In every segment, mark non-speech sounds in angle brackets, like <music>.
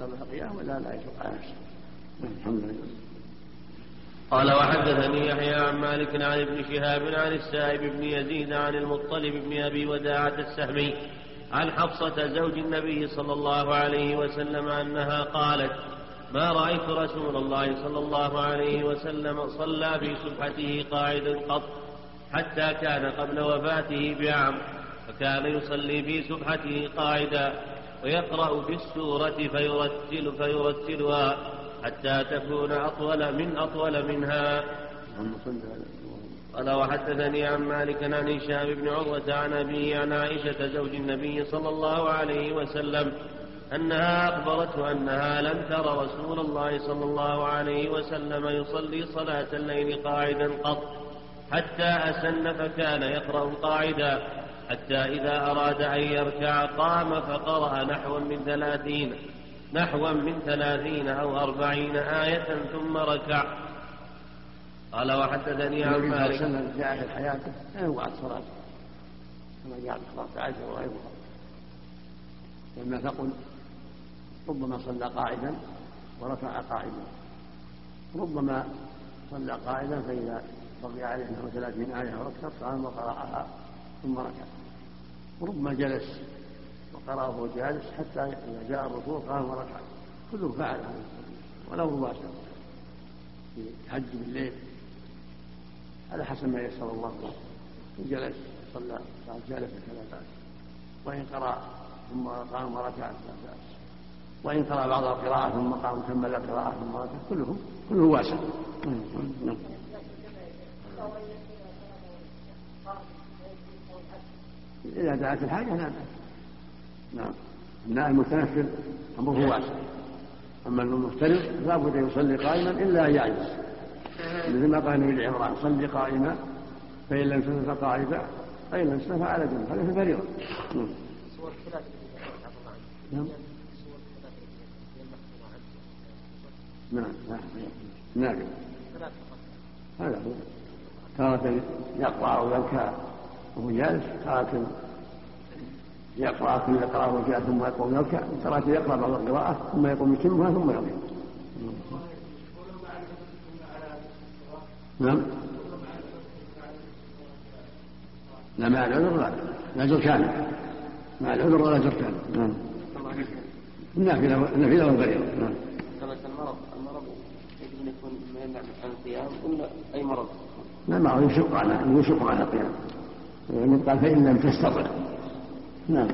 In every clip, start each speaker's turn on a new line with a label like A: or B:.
A: له القيام ولا لا يشق الحمد لله.
B: قال وحدثني يحيى عن مالك عن ابن شهاب عن السائب بن يزيد عن المطلب بن أبي وداعة السهمي عن حفصة زوج النبي صلى الله عليه وسلم أنها قالت ما رأيت رسول الله صلى الله عليه وسلم صلى في سبحته قاعدا قط حتى كان قبل وفاته بعام فكان يصلي في سبحته قاعدا ويقرأ في السورة فيرتل فيرتلها حتى تكون أطول من أطول منها. قال وحدثني عن مالك عن هشام بن عروة عن أبيه عن عائشة زوج النبي صلى الله عليه وسلم أنها أخبرته أنها لم تر رسول الله صلى الله عليه وسلم يصلي صلاة الليل قاعدا قط حتى أسن فكان يقرأ قاعدا. حتى إذا أراد أن يركع قام فقرأ نحو من ثلاثين نحوا من ثلاثين أو أربعين آية ثم ركع. قال وحدثني عن مالك
A: صلى الله عليه وسلم في آخر حياته لا يوقع الصلاة كما جاء في صلاة عائشة وغيرها لما تقل ربما صلى قاعدا وركع قاعدا. ربما صلى قاعدا فإذا بقي عليه نحو ثلاثين آية أو أكثر قام وقرأها. ثم ركع وربما جلس وقرأ وهو جالس حتى إذا جاء الركوع قام وركع. كله فعل هذا ولو مباشرة. في الحج بالليل. على حسب ما يسر الله له. إن جلس صلى جالس فلا بأس وإن قرأ ثم قام وركع فلا بأس وإن قرأ بعض القراءة ثم قام كمل القراءة ثم ركع. كله كله واسع نعم إذا دعت الحاجة نعم نعم. النائم المتنفل أمره واسع أما المفترض لا بد أن يصلي قائما إلا أن يعجز. مثل ما قال النبي عمران صلي قائما فإن لم تستطع فقاعدا فإن لم تستطع فعلى جنب. هذا في فريضة. نعم. نعم. نعم. نعم. هذا هو. تارة يقرأ أو يبكى وهو جالس تارة يقرأ ثم يقرأ وجاء ثم يقوم يركع تارة يقرأ بعض القراءة ثم يقوم يتمها ثم يركع نعم. لا مع العذر لا العذر كامل مع العذر ولا عذر كامل نعم. النافلة النافلة والفريضة نعم.
B: المرض المرض يجب أن يكون ما يمنع عن القيام ولا أي مرض؟
A: لا ما هو يشق على يشق على القيام. يعني قال فإن لم تستطع. نعم.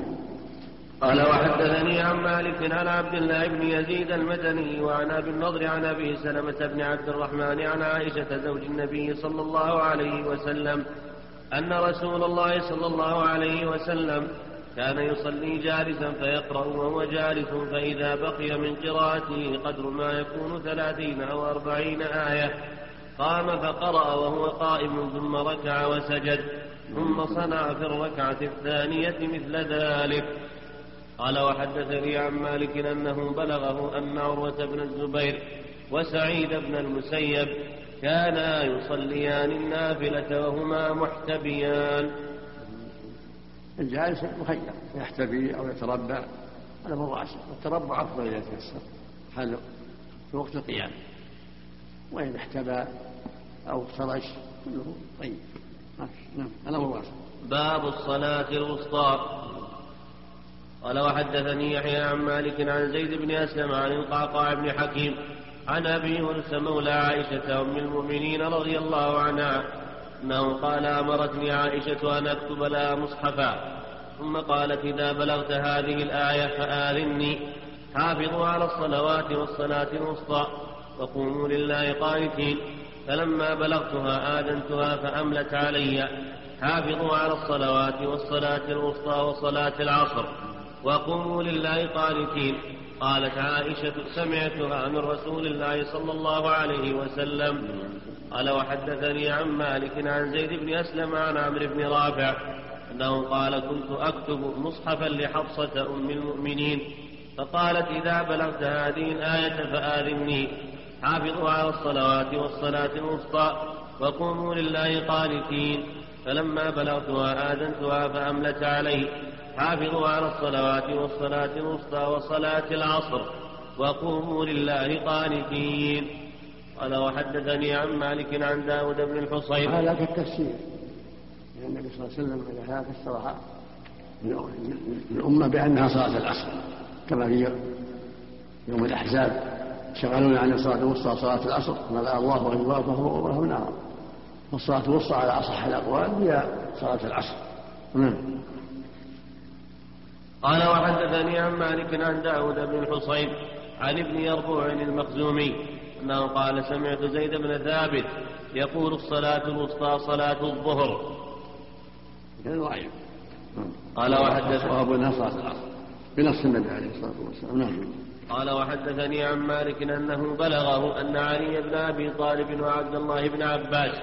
B: قال وحدثني عن مالك عن عبد الله بن يزيد المدني وعن أبي النضر عن أبي سلمة بن عبد الرحمن عن عائشة زوج النبي صلى الله عليه وسلم أن رسول الله صلى الله عليه وسلم كان يصلي جالسا فيقرأ وهو جالس فإذا بقي من قراءته قدر ما يكون ثلاثين أو أربعين آية قام فقرأ وهو قائم ثم ركع وسجد. ثم صنع في الركعة الثانية مثل ذلك. قال وحدثني عن مالك أنه بلغه أن عروة بن الزبير وسعيد بن المسيب كانا يصليان النافلة وهما محتبيان.
A: الجالس مخير يحتبي أو يتربع هذا هو الرأس. والتربع أفضل إذا تيسر. حال في وقت القيام؟ وإن احتبى أو افترش كله طيب. نعم الأمر
B: باب الصلاة الوسطى. قال وحدثني يحيى عن مالك عن زيد بن أسلم عن القعقاع بن حكيم عن أبي يونس مولى عائشة أم المؤمنين رضي الله عنها أنه قال أمرتني عائشة أن أكتب لها مصحفا. ثم قالت إذا بلغت هذه الآية فآذني. حافظوا على الصلوات والصلاة الوسطى. وقوموا لله قانتين. فلما بلغتها آذنتها فأملت علي حافظوا على الصلوات والصلاة الوسطى وصلاة العصر وقوموا لله قانتين. قالت عائشة سمعتها من رسول الله صلى الله عليه وسلم. قال وحدثني عن مالك عن زيد بن أسلم عن عمرو بن رافع أنه قال كنت أكتب مصحفا لحفصة أم المؤمنين. فقالت إذا بلغت هذه الآية فآذني حافظوا على الصلوات والصلاة الوسطى وقوموا لله قانتين. فلما بلغتها آذنتها فأملت علي حافظوا على الصلوات والصلاة الوسطى وصلاة العصر وقوموا لله قانتين. قال وحدثني عن مالك عن داود بن الحصين
A: هذا كالتفسير لأن النبي صلى الله عليه وسلم إذا فسرها الأمة بأنها صلاة العصر كما في يوم الأحزاب. شغلونا عن الصلاة الوسطى صلاة العصر. قال الله أكبر فهو نار والصلاة الوسطى على أصح الأقوال هي صلاة العصر. نعم.
B: قال وحدثني عن مالك عن داود بن الحصين عن ابن يربوع المخزومي أنه قال سمعت زيد بن ثابت يقول الصلاة الوسطى صلاة الظهر.
A: قال وحدثني وأبو صلاة العصر بنص النبي عليه الصلاة والسلام. نعم.
B: قال وحدثني عن مالك أنه بلغه أن علي بن أبي طالب وعبد الله بن عباس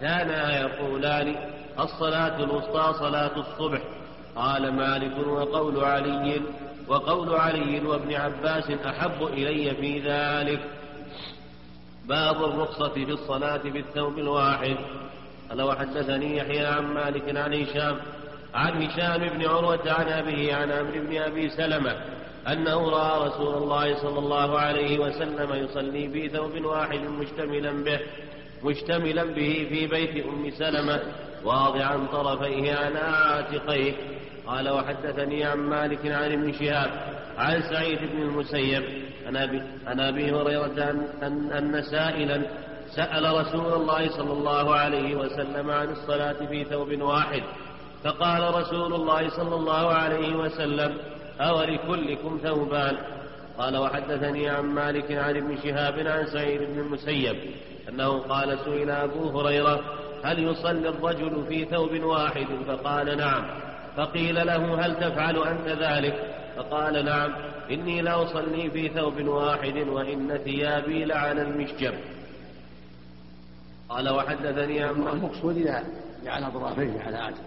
B: كانا يقولان الصلاة الوسطى صلاة الصبح. قال مالك وقول علي وقول علي وابن عباس أحب إلي في ذلك. باب الرخصة في الصلاة بالثوب الواحد. قال وحدثني يحيى عن مالك عن هشام عن هشام بن عروة عن أبيه عن عمرو بن أبي سلمة أنه رأى رسول الله صلى الله عليه وسلم يصلي في ثوب واحد مشتملا به مشتملا به في بيت أم سلمة واضعا طرفيه على عاتقيه. قال وحدثني عن مالك عن ابن شهاب عن سعيد بن المسيب عن أبي هريرة أن أن سائلا سأل رسول الله صلى الله عليه وسلم عن الصلاة في ثوب واحد. فقال رسول الله صلى الله عليه وسلم أولكلكم ثوبان. قال وحدثني عن مالك عن ابن شهاب عن سعيد بن المسيب أنه قال سئل أبو هريرة هل يصلي الرجل في ثوب واحد؟ فقال نعم. فقيل له هل تفعل أنت ذلك؟ فقال نعم. إني لأصلي في ثوب واحد وإن ثيابي لعلى المشجب. قال وحدثني عن
A: المقصود إذا جعل أطرافيه على عاتق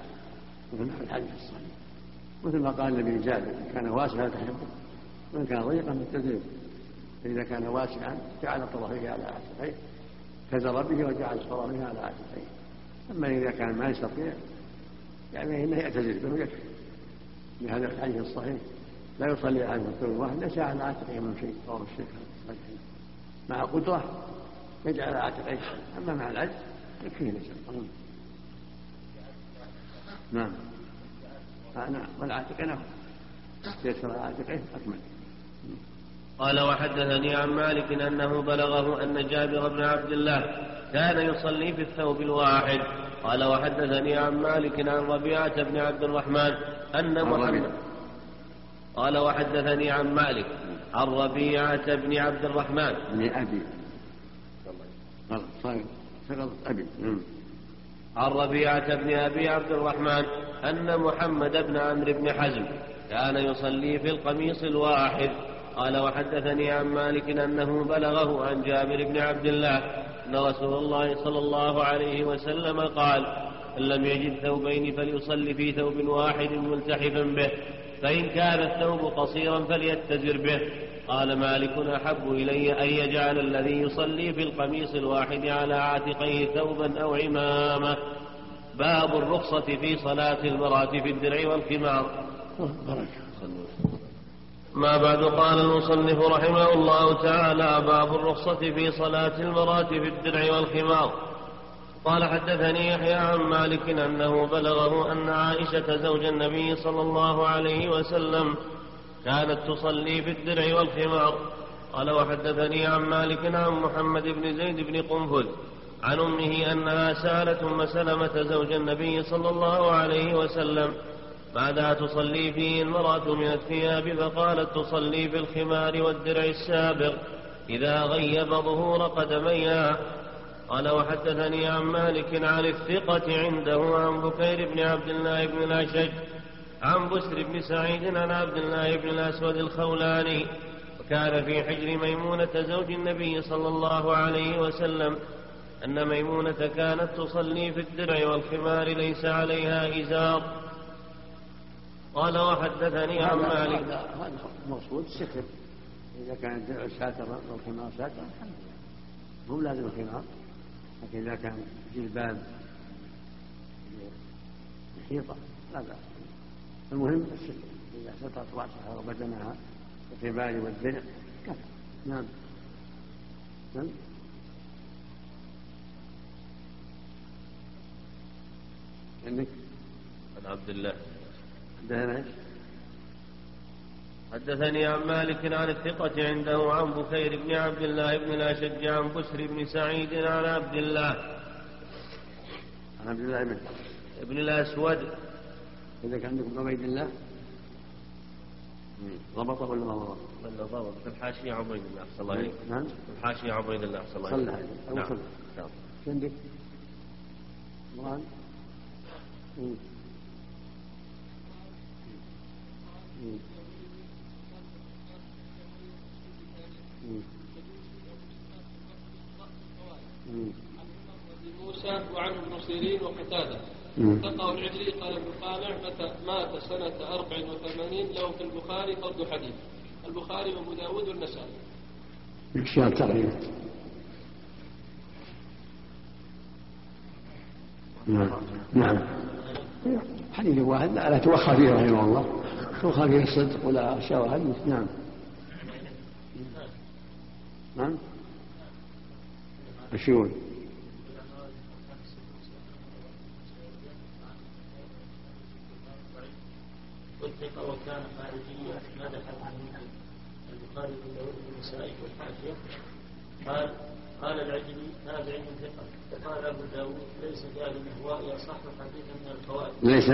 A: مثل الحديث الصحيح. مثل ما قال النبي جابر كان واسعا تحبه وإن كان ضيقا فالتزيد فإذا كان واسعا جعل طرفيه على عاتقيه كزر به وجعل طرفيه على عاتقيه. أما إذا كان ما يستطيع يعني إنه يعتزل به ويكفي لهذا الحديث الصحيح لا يصلي على رسول واحد ليس على عاتقه من شيء رواه الشيخ مع قدرة يجعل على عاتقيه. أما مع العجز يكفيه ليس نعم. نعم والعاتق نعم العاتقين أكمل.
B: قال وحدثني عن مالك أنه بلغه أن جابر بن عبد الله كان يصلي في الثوب الواحد. قال وحدثني عن مالك عن ربيعة بن عبد الرحمن أن محمد قال وحدثني عن مالك عن ربيعة بن عبد الرحمن.
A: بن أبي. سقط أبي.
B: عن ربيعة بن أبي عبد الرحمن أن محمد بن عمرو بن حزم كان يصلي في القميص الواحد. قال وحدثني عن مالك أنه بلغه عن جابر بن عبد الله أن رسول الله صلى الله عليه وسلم قال إن لم يجد ثوبين فليصلي في ثوب واحد ملتحفا به. فإن كان الثوب قصيرا فليتزر به. قال مالك أحب إلي أن يجعل الذي يصلي في القميص الواحد على عاتقيه ثوبا أو عمامة. باب الرخصة في صلاة المرأة في الدرع والخمار. ما بعد قال المصنف رحمه الله تعالى باب الرخصة في صلاة المرأة في الدرع والخمار. قال حدثني يحيى عن مالك أنه بلغه أن عائشة زوج النبي صلى الله عليه وسلم كانت تصلي في الدرع والخمار قال وحدثني عن مالك عن محمد بن زيد بن قنفذ عن أمه أنها سألت أم سلمة زوج النبي صلى الله عليه وسلم ماذا تصلي فيه؟ المرأة من الثياب فقالت تصلي في الخمار والدرع السابق. إذا غيب ظهور قدميها قال وحدثني عن مالك عن الثقة عنده عن بكير بن عبد الله بن الأشج عن بسر بن سعيد عن عبد الله بن الأسود الخولاني وكان في حجر ميمونة زوج النبي صلى الله عليه وسلم أن ميمونة كانت تصلي في الدرع والخمار ليس عليها إزار. قال وحدثني عن مالك.
A: هذا المقصود الستر إذا كان الدرع ساتر والخمار ساتر الحمد لله. مو لازم الخمار. لكن إذا كان جلباب محيطة لا بأس. المهم الستر. إذا سترت رأسها وبدنها الكبار والدرع كفى. نعم. نعم. عندك؟
B: عن عبد الله
A: حدثنا إيش؟
B: حدثني عن مالك عن الثقة عنده عن بكير بن عبد الله بن الأشج عن بسر بن سعيد عن عبد الله.
A: عن عبد الله بن
B: ابن الأسود.
A: إذا عندكم عبيد الله. ضبطه ولا ما ضبط؟
B: ولا ضبط. في الحاشية عبيد الله أحسن الله عليك.
A: نعم.
B: في الحاشية عبيد الله أحسن الله
A: صلى
B: عليك.
A: أو
B: نعم.
A: صلى.
B: نعم.
A: عندك؟ مم. مم. مم.
C: موسى وعن ابن سيرين وقتادة. تقع العجلي قال ابن قالع متى مات سنة أربع وثمانين له في البخاري فرد حديث. البخاري وأبو داود والنسائي.
A: يكشف تقريبا نعم. نعم. حديث واحد لا, لا توخى فيه رحمه الله. توخى فيه الصدق ولا شواهد نعم. نعم.
D: وكان خارجيا مدح البخاري بن داود قال قال العجلي تابع من ثقة. وقال أبو داود ليس في أهل الأهواء أصح حديثا من الفوائد.
A: ليس.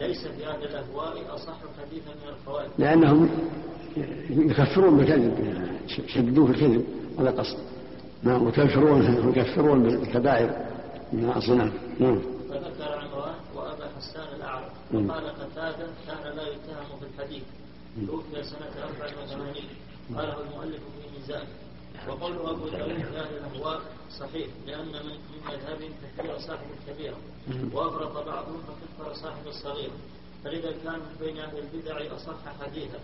D: ليس في أهل الأهواء أصح حديثا من الفوائد.
A: لأنهم يكفرون بالكذب شددوه في الكذب هذا قصد. نعم ويكفرون يكفرون بالكبائر من الأصنام. نعم.
D: فذكر عمران وأبا حسان الأعرج
A: مم.
D: وقال قتادة كان لا يتهم في الحديث. توفي سنة 84 قاله المؤلف في ميزان. وقول أبو داود في أهل الأهواء صحيح لأن من من مذهبهم كثير صاحب الكبيرة وأفرط بعضهم فكفر صاحب الصغيرة فلذا كان من بين أهل البدع أصح حديثا.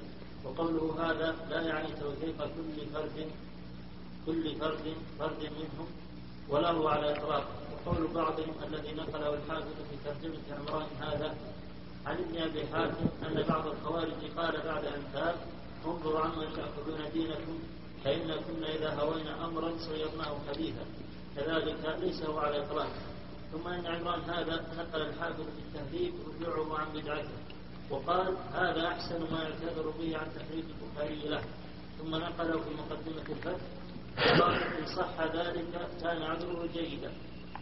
D: وقوله هذا لا يعني توثيق كل فرد كل فرد فرد منهم ولا هو على إطلاقه وقول بعضهم الذي نقله الحافظ في ترجمة عمران هذا عن ابن أبي حاتم أن بعض الخوارج قال بعد أن تاب انظروا عمن تأخذون دينكم فإن كنا إذا هوينا أمرا صيرناه حديثا. كذلك ليس هو على إطلاقه ثم أن عمران هذا نقل الحافظ في التهذيب رجوعه عن بدعته. وقال هذا أحسن ما يعتذر به عن تحريف البخاري له. ثم نقله في مقدمة الفتح. وقال إن صح ذلك كان عذره جيدا.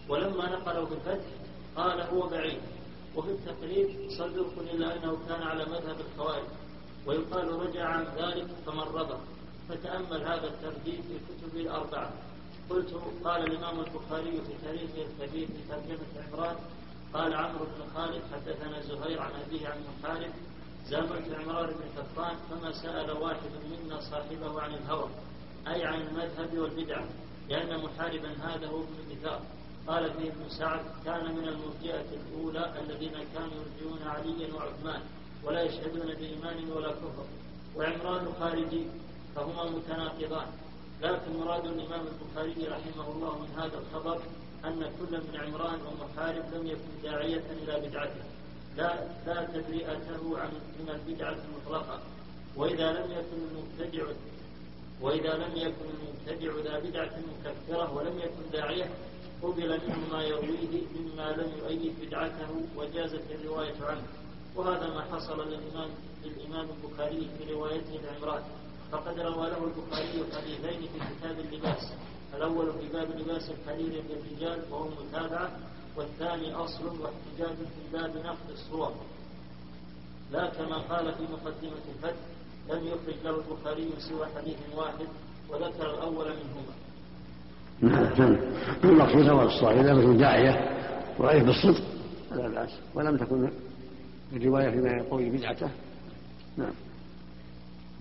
D: ولما نقله في الفتح قال هو بعيد. وفي التقريب صدق إلا أنه كان على مذهب الخوارج ويقال رجع عن ذلك فمن رضى فتأمل هذا الترتيب في كتبه الأربعة. قلت قال الإمام البخاري في تاريخه الكبير في ترجمة عمران قال عمرو بن خالد حدثنا زهير عن أبيه عن محارب زاملت عمران بن كفان فما سأل واحد منا صاحبه عن الهوى أي عن المذهب والبدعة لأن محاربا هذا هو ابن دثار قال فيه ابن سعد كان من المرجئة الأولى الذين كانوا يرجون عليا وعثمان ولا يشهدون بإيمان ولا كفر. وعمران خارجي فهما متناقضان. لكن مراد الإمام البخاري رحمه الله من هذا الخبر أن كل من عمران ومحارب لم يكن داعية إلى بدعته. لا لا تبرئته عن من البدعة المطلقة. وإذا لم يكن المبتدع وإذا لم يكن المبتدع ذا بدعة مكفرة ولم يكن داعية قبل منه ما يرويه مما لم يؤيد بدعته وجازت الرواية عنه. وهذا ما حصل للإمام للإمام البخاري في روايته لعمران فقد روى له البخاري حديثين في كتاب اللباس. الأول في باب لباس الحرير للرجال وهو متابعة والثاني أصل واحتجاج في باب نقد الصور. لا كما قال في مقدمة الفتح لم يخرج له البخاري سوى حديث واحد وذكر الأول منهما.
A: نعم المقصود هو الصالح إذا كنت داعية ورأيه بالصدق فلا بأس. ولم تكن الروايه فيما يقوي بدعته. نعم.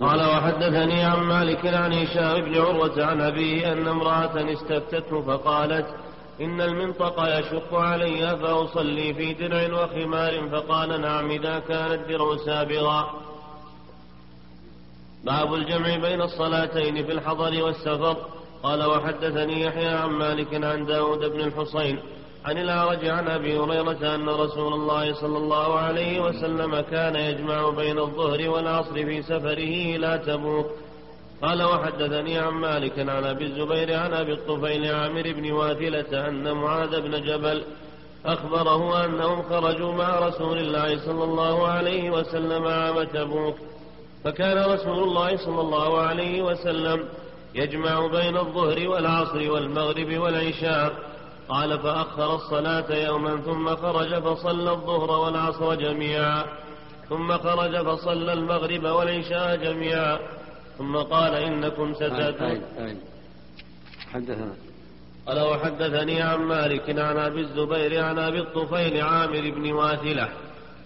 B: قال وحدثني عن مالك عن هشام بن عروة عن أبيه أن امرأة استفتته فقالت إن المنطق يشق علي فأصلي في درع وخمار فقال نعم إذا كان الدرع سابغا باب الجمع بين الصلاتين في الحضر والسفر. قال وحدثني يحيى عن مالك عن داود بن الحصين عن الأعرج عن أبي هريرة أن رسول الله صلى الله عليه وسلم كان يجمع بين الظهر والعصر في سفره إلى تبوك. قال وحدثني عن مالك عن أبي الزبير عن أبي الطفيل عامر بن واثلة أن معاذ بن جبل أخبره أنهم خرجوا مع رسول الله صلى الله عليه وسلم عام تبوك. فكان رسول الله صلى الله عليه وسلم يجمع بين الظهر والعصر والمغرب والعشاء. قال فأخر الصلاة يوما ثم خرج فصلى الظهر والعصر جميعا ثم خرج فصلى المغرب والعشاء جميعا ثم قال إنكم ستأتون.
A: حدثنا.
B: قال وحدثني عن مالك عن أبي الزبير عن أبي الطفيل عامر بن واثلة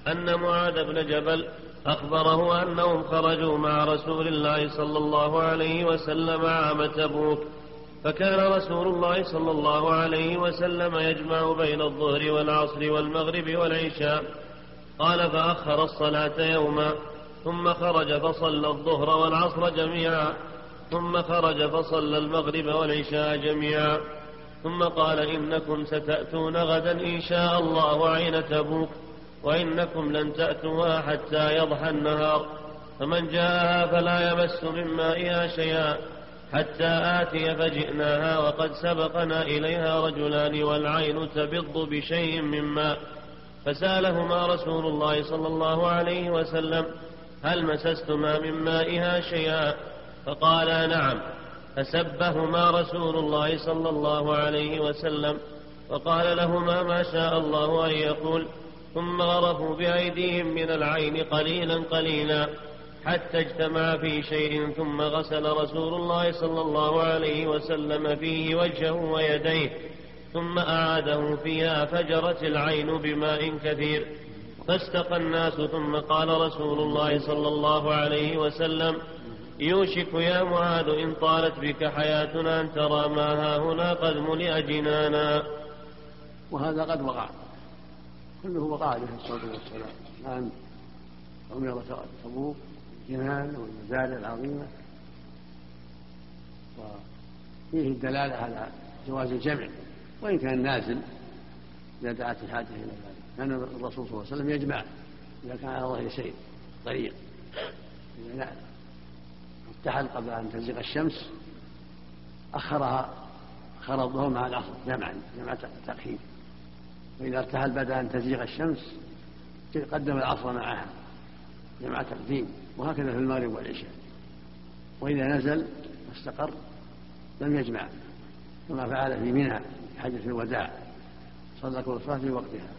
B: أن معاذ بن جبل أخبره أنهم خرجوا مع رسول الله صلى الله عليه وسلم عام تبوك فكان رسول الله صلى الله عليه وسلم يجمع بين الظهر والعصر والمغرب والعشاء. قال فأخر الصلاة يوما ثم خرج فصلى الظهر والعصر جميعا ثم خرج فصلى المغرب والعشاء جميعا. ثم قال إنكم ستأتون غدا إن شاء الله عين تبوك وإنكم لن تأتوها حتى يضحى النهار. فمن جاءها فلا يمس من مائها شيئا. حتى آتي فجئناها وقد سبقنا إليها رجلان والعين تبض بشيء من ماء فسألهما رسول الله صلى الله عليه وسلم هل مسستما من مائها شيئا؟ فقالا نعم. فسبهما رسول الله صلى الله عليه وسلم وقال لهما ما شاء الله أن يقول ثم غرفوا بأيديهم من العين قليلا قليلا. حتى اجتمع في شيء ثم غسل رسول الله صلى الله عليه وسلم فيه وجهه ويديه ثم أعاده فيها فجرت العين بماء كثير. فاستقى الناس ثم قال رسول الله صلى الله عليه وسلم يوشك يا معاذ إن طالت بك حياتنا أن ترى ما ها هنا قد ملئ جنانا.
A: وهذا قد وقع. كله وقع عليه الصلاة والسلام. الآن عمر تبوك. جنان والمزارع العظيمة. وفيه الدلالة على جواز الجمع وإن كان نازل إذا دعت الحاجة إلى ذلك. كان الرسول صلى الله عليه وسلم يجمع إذا كان على ظهر سير طريق. إذا ارتحل قبل أن تزيغ الشمس أخرها أخر الظهر مع العصر جمعا جمع تأخير. وإذا ارتحل بعد أن تزيغ الشمس قدم العصر معها جمع تقديم. وهكذا في المغرب والعشاء. وإذا نزل واستقر لم يجمع كما فعل في منى في حجة الوداع صلى كل صلاة في وقتها.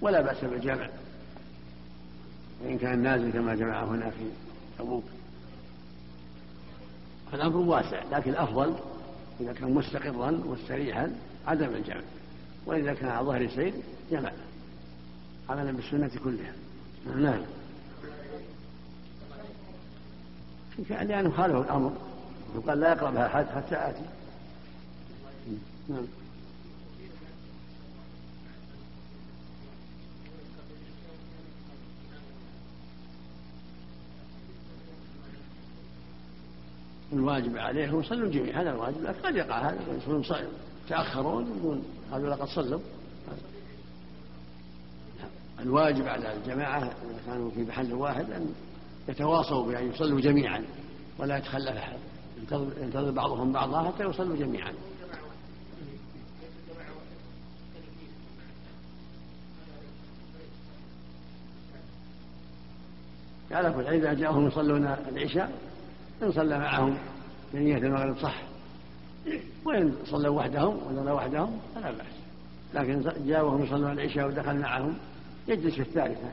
A: ولا بأس بالجمع. وإن كان نازل كما جمع هنا في تبوك. الأمر واسع لكن الأفضل إذا كان مستقرا مستريحا عدم الجمع. وإذا كان على ظهر سير جمع. عملا بالسنة كلها. نعم. لأنه خالف الأمر. وقال لا يقربها أحد حتى آتي. نعم. الواجب عليه هو يصلوا الجميع. هذا الواجب. لكن قد يقع هذا. يصلون يتأخرون يقول هذول قد صلوا. الواجب على الجماعة إذا كانوا في محل واحد أن يتواصوا بأن يصلوا جميعا ولا يتخلف أحد. ينتظر بعضهم بعضا حتى يصلوا جميعا. على كل إذا جاءهم يصلون العشاء إن صلى معهم بنية المغرب صح. وإن صلوا وحدهم ولا وحدهم فلا بأس. لكن جاءهم يصلون العشاء ودخل معهم يجلس في الثالثة.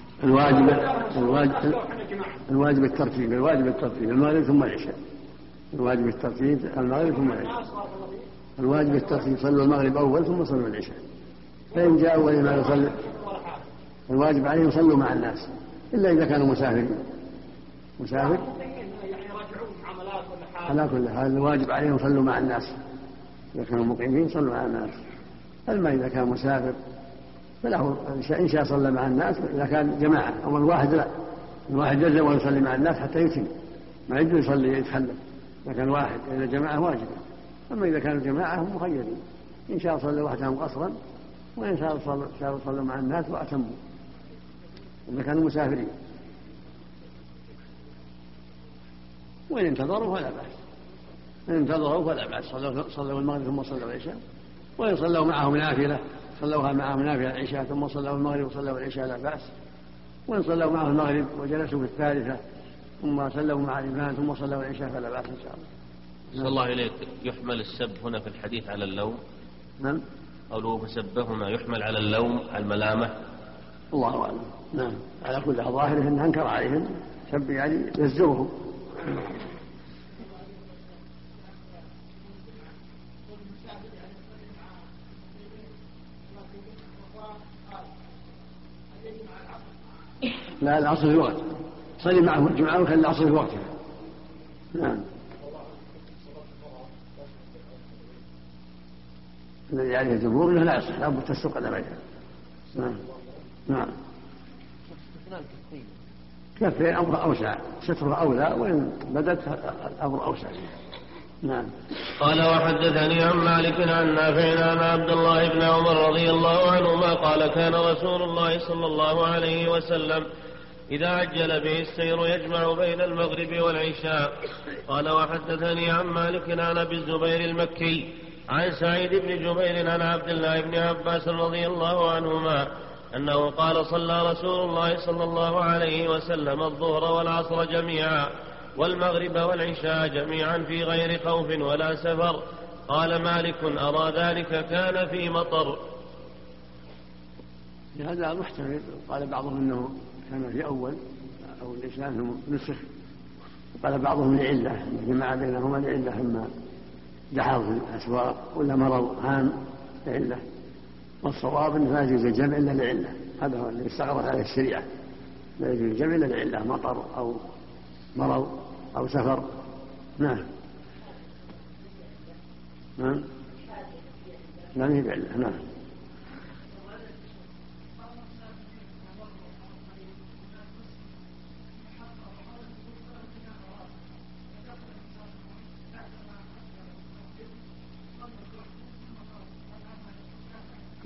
A: الواجب الواجب الواجب الترتيب الواجب الترتيب المغرب ثم العشاء الواجب الترتيب المغرب ثم العشاء الواجب الترتيب صلوا المغرب اول ثم صلوا العشاء فان جاء اول ما يصلي فالواجب عليهم يصلوا مع الناس إلا إذا كانوا مسافرين مسافر
D: يعني
A: على كل حال الواجب عليهم يصلوا مع الناس إذا كانوا مقيمين صلوا مع الناس أما إذا كان مسافر فله إن شاء صلى مع الناس إذا كان جماعة أما الواحد لا. الواحد يلزم ويصلي مع الناس حتى يتم. ما يجوز يصلي يتخلف. إذا كان واحد إذا جماعة واجبة. أما إذا كانوا جماعة هم مخيرين. إن شاء صلوا وحدهم قصرا وإن شاء صلوا, صلوا مع الناس وأتموا. إذا كانوا مسافرين. وإن انتظروا فلا بأس. إن انتظروا فلا بأس. صلوا, صلوا المغرب ثم صلوا العشاء. وإن صلوا معهم نافلة صلوها معهم نافلة العشاء ثم صلوا المغرب وصلوا العشاء لا بأس. وإن صلوا معه المغرب وجلسوا في الثالثة ثم صلوا مع الإمام ثم صلوا العشاء فلا بأس إن شاء الله.
B: صلى الله إليك يحمل السب هنا في الحديث على اللوم.
A: نعم.
B: قوله فسبهما يحمل على اللوم على الملامة.
A: الله أعلم. نعم. على كل ظاهرة أنه أنكر عليهم. سب يعني يزجرهم. لا العصر في وقت صلي معه الجمعة وخلي العصر في وقتها. نعم. الذي عليه الجمهور إنه لا يصح لابد تسوق الابدا نعم. نعم. كفين أمر أوسع. ستره أولى وإن بدت الأمر أوسع. نعم.
B: قال وحدثني عن مالك عن نافع عن عبد الله بن عمر رضي الله عنهما قال كان رسول الله صلى الله عليه وسلم إذا عجل به السير يجمع بين المغرب والعشاء. قال وحدثني عن مالك عن أبي الزبير المكي عن سعيد بن جبير عن عبد الله بن عباس رضي الله عنهما أنه قال صلى رسول الله صلى الله عليه وسلم الظهر والعصر جميعا والمغرب والعشاء جميعا في غير خوف ولا سفر. قال مالك أرى ذلك كان في مطر.
A: هذا محتمل قال بعضهم إنه كان في أول أو الإسلام نسخ وقال بعضهم لعلة جمع بينهما لعلة اما دحر في الأسواق ولا مرض هام لعلة. والصواب إنه لا يجوز الجمع إلا لعلة. هذا هو الذي استغرت عليه الشريعة. لا يجوز الجمع إلا لعلة مطر أو مرض أو سفر. نعم. نعم. هي بعلة. نعم.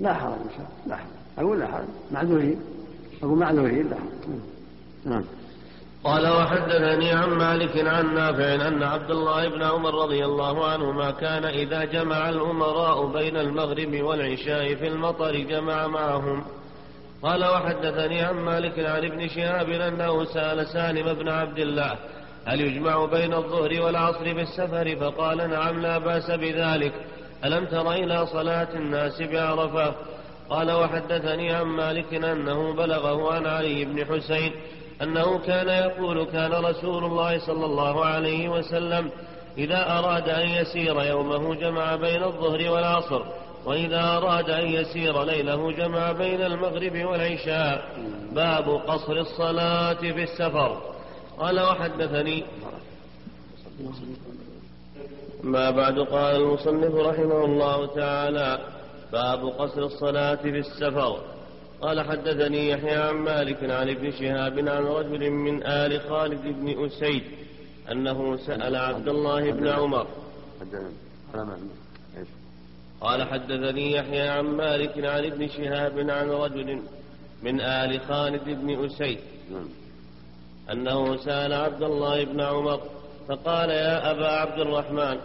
A: لا حرج ان شاء الله لا حرج أقول لا حرج معذورين. أقول معذورين. لا حرج نعم.
B: قال وحدثني عن مالك عن نافع أن عبد الله بن عمر رضي الله عنهما كان إذا جمع الأمراء بين المغرب والعشاء في المطر جمع معهم. قال وحدثني عن مالك عن ابن شهاب أنه سأل سالم بن عبد الله هل يجمع بين الظهر والعصر بالسفر فقال نعم لا بأس بذلك. ألم تر إلى صلاة الناس بعرفة؟ قال وحدثني عن مالك أنه بلغه عن علي بن حسين أنه كان يقول كان رسول الله صلى الله عليه وسلم إذا أراد أن يسير يومه جمع بين الظهر والعصر وإذا أراد أن يسير ليله جمع بين المغرب والعشاء. باب قصر الصلاة في السفر. قال وحدثني ما بعد قال المصنف رحمه الله تعالى باب قصر الصلاة في السفر. قال حدثني يحيى عن مالك عن ابن شهاب عن رجل من آل خالد بن أسيد أنه سأل عبد الله بن عمر. قال حدثني يحيى عن مالك عن ابن شهاب عن رجل من آل خالد بن أسيد أنه سأل عبد الله بن عمر فقال يا أبا عبد الرحمن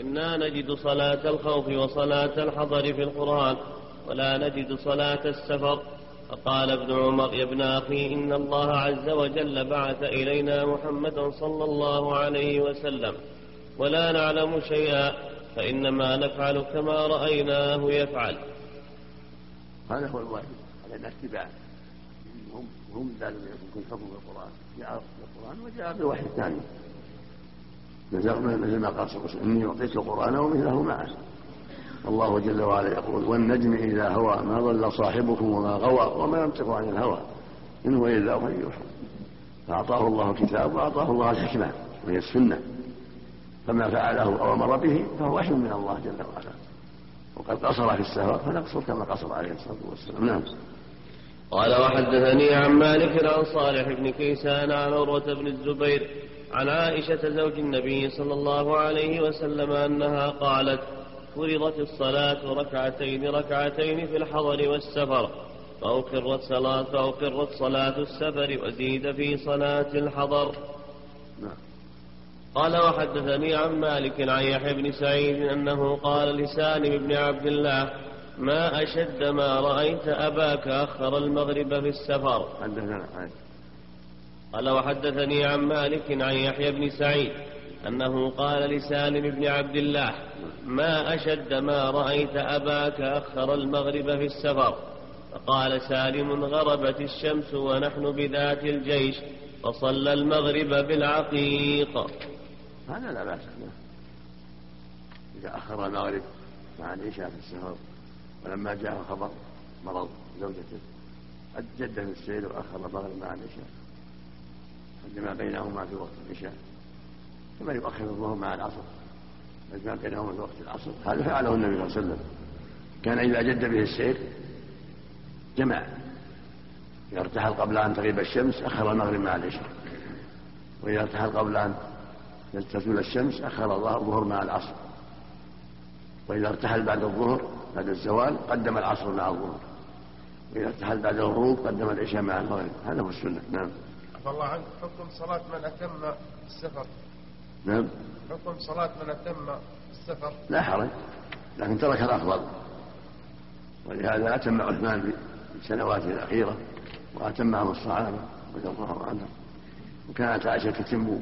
B: إنا نجد صلاة الخوف وصلاة الحضر في القرآن ولا نجد صلاة السفر. فقال ابن عمر يا ابن أخي إن الله عز وجل بعث إلينا محمدا صلى الله عليه وسلم ولا نعلم شيئا فإنما نفعل كما رأيناه يفعل.
A: هذا هو الواجب علينا اتباع هم هم دالوا يكون حكم القرآن. جاء القرآن وجاء بالوحي الثاني مثل ما قال صلى الله عليه وسلم إني أعطيت القرآن ومثله معه. والله جل وعلا يقول والنجم إذا هوى ما ضل صاحبكم وما غوى وما ينطق عن الهوى. إن هو إلا وحي يوحى. فأعطاه الله الكتاب وأعطاه الله الحكمة وهي السنة. فما فعله أو أمر به فهو وحي من الله جل وعلا. وقد قصر في السفر فنقصر كما قصر عليه الصلاة والسلام. نعم.
B: قال وحدثني عن مالك عن صالح بن كيسان عن عروة بن الزبير عن عائشة زوج النبي صلى الله عليه وسلم أنها قالت فرضت الصلاة ركعتين ركعتين في الحضر والسفر فأقرت صلاة فأقرت صلاة السفر وزيد في صلاة الحضر.
A: نعم.
B: قال وحدثني عن مالك عن يحيى بن سعيد أنه قال لسالم بن عبد الله ما أشد ما رأيت أباك أخر المغرب في السفر.
A: حدثنا
B: قال وحدثني عن مالك عن يحيى بن سعيد أنه قال لسالم بن عبد الله ما أشد ما رأيت أباك أخر المغرب في السفر فقال سالم غربت الشمس ونحن بذات الجيش فصلى المغرب بالعقيق
A: هذا لا بأس به. إذا أخر المغرب مع العشاء في السفر ولما جاء خبر مرض زوجته قد جد في السير وأخر المغرب مع العشاء. لما بينهما في وقت العشاء. كما يؤخر الظهر مع العصر. ما بينهما في وقت العصر. هذا فعله النبي صلى الله عليه وسلم. كان إذا جد به السير جمع. إذا ارتحل قبل أن تغيب الشمس أخر المغرب مع العشاء. وإذا ارتحل قبل أن تزول الشمس أخر الظهر مع العصر. وإذا ارتحل بعد الظهر بعد الزوال قدم العصر مع الظهر. وإذا ارتحل بعد الغروب قدم العشاء مع المغرب. هذا هو السنة. نعم.
E: عفى الله عنك. حكم صلاة من أتم السفر.
A: نعم.
E: حكم صلاة من أتم السفر.
A: لا حرج. لكن ترك الأفضل. ولهذا أتم عثمان في سنواته الأخيرة وأتمهم الصحابة رضي الله عنهم. وكانت عائشة تتم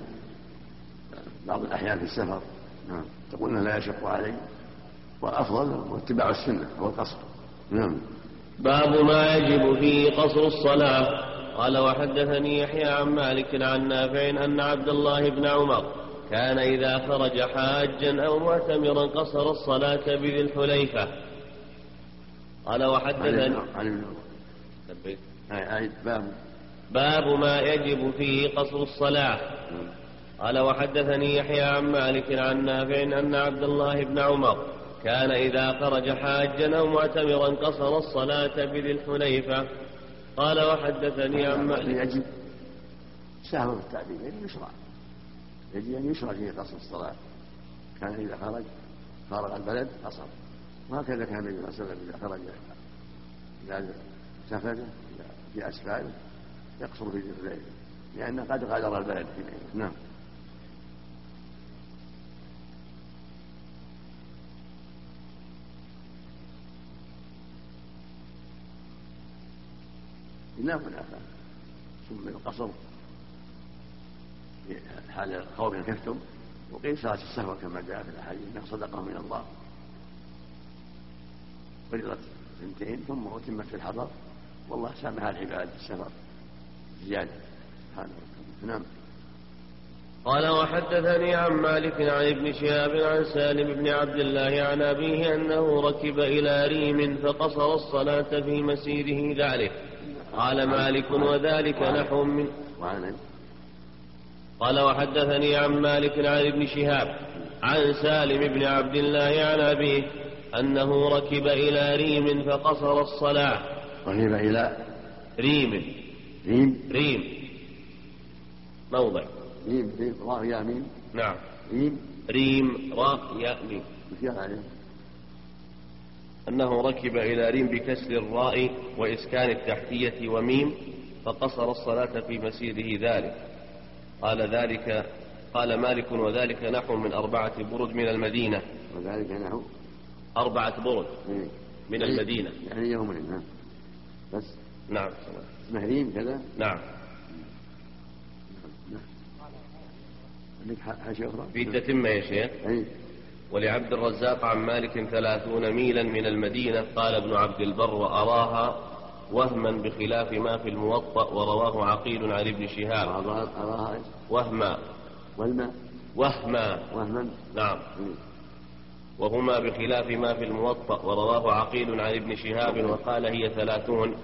A: بعض الأحيان في السفر. نعم. تقول أنه لا يشق عليه والأفضل هو اتباع السنة هو القصر نعم.
B: باب ما يجب فيه قصر الصلاة. قال وحدثني يحيى عن مالك عن نافع أن عبد الله بن عمر كان إذا خرج حاجا أو معتمرا قصر الصلاة بذي الحليفة. قال وحدثني
A: عن باب.
B: باب ما يجب فيه قصر الصلاة. قال وحدثني يحيى عن مالك عن نافع أن عبد الله بن عمر كان إذا خرج حاجا أو معتمرا قصر الصلاة بذي الحليفة. قال وحدثني عن مالك.
A: يجب سهل في التعبير يجب يشرع. يجب أن يشرع فيه قصر الصلاة. كان إذا خرج فارغ البلد قصر. وهكذا كان النبي صلى الله عليه وسلم إذا خرج إلى سفره في أسفاره يقصر في ذي لأنه قد غادر البلد في نعم. لا منافاة ثم القصر. في حال خوف خفتم. وقيل صلاة السفر كما جاء في الأحاديث أنها صدقة من الله. فرضت اثنتين ثم أتمت في الحضر. والله سامح العباد السفر زيادة. سبحانه نعم.
B: قال وحدثني عن مالك عن ابن شهاب عن سالم بن عبد الله عن أبيه أنه ركب إلى ريم فقصر الصلاة في مسيره ذلك. قال مالك وذلك نحو من قال وحدثني عن مالك عن ابن شهاب عن سالم بن عبد الله عن أبيه أنه ركب إلى ريم فقصر الصلاة.
A: ركب إلى
B: ريم.
A: ريم.
B: ريم. موضع.
A: ريم ريم راء يا ميم.
B: نعم.
A: ريم.
B: ريم راء يا ميم. أنه ركب إلى ريم بكسر الراء وإسكان التحتية وميم فقصر الصلاة في مسيره ذلك. قال ذلك قال مالك وذلك نحو من أربعة برد من المدينة.
A: وذلك نحو؟
B: أربعة برد
A: إيه.
B: من
A: يعني
B: المدينة.
A: يعني يومين نعم. بس.
B: نعم
A: اسمه ريم كذا؟
B: نعم.
A: عندك حاجة أخرى؟
B: في تتمة يا شيخ.
A: أي
B: ولعبد الرزاق عن مالك ثلاثون ميلا من المدينة قال ابن عبد البر وأراها وهما بخلاف ما في الموطأ ورواه عقيل عن ابن شهاب.
A: أراها
B: وهما.
A: وهما؟
B: وهما.
A: وهما؟
B: نعم. وهما بخلاف ما في الموطأ ورواه عقيل عن ابن شهاب وقال هي ثلاثون.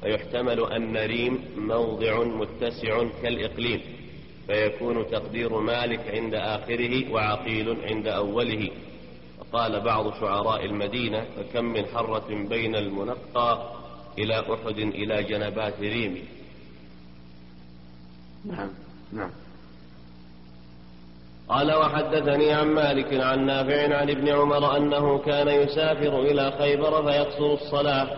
B: فيحتمل أن ريم موضع متسع كالإقليم. فيكون تقدير مالك عند آخره وعقيل عند أوله. وقال بعض شعراء المدينة فكم من حرة بين المنقى إلى أحد إلى جنبات ريم.
A: نعم نعم.
B: قال وحدثني عن مالك عن نافع عن ابن عمر أنه كان يسافر إلى خيبر فيقصر الصلاة.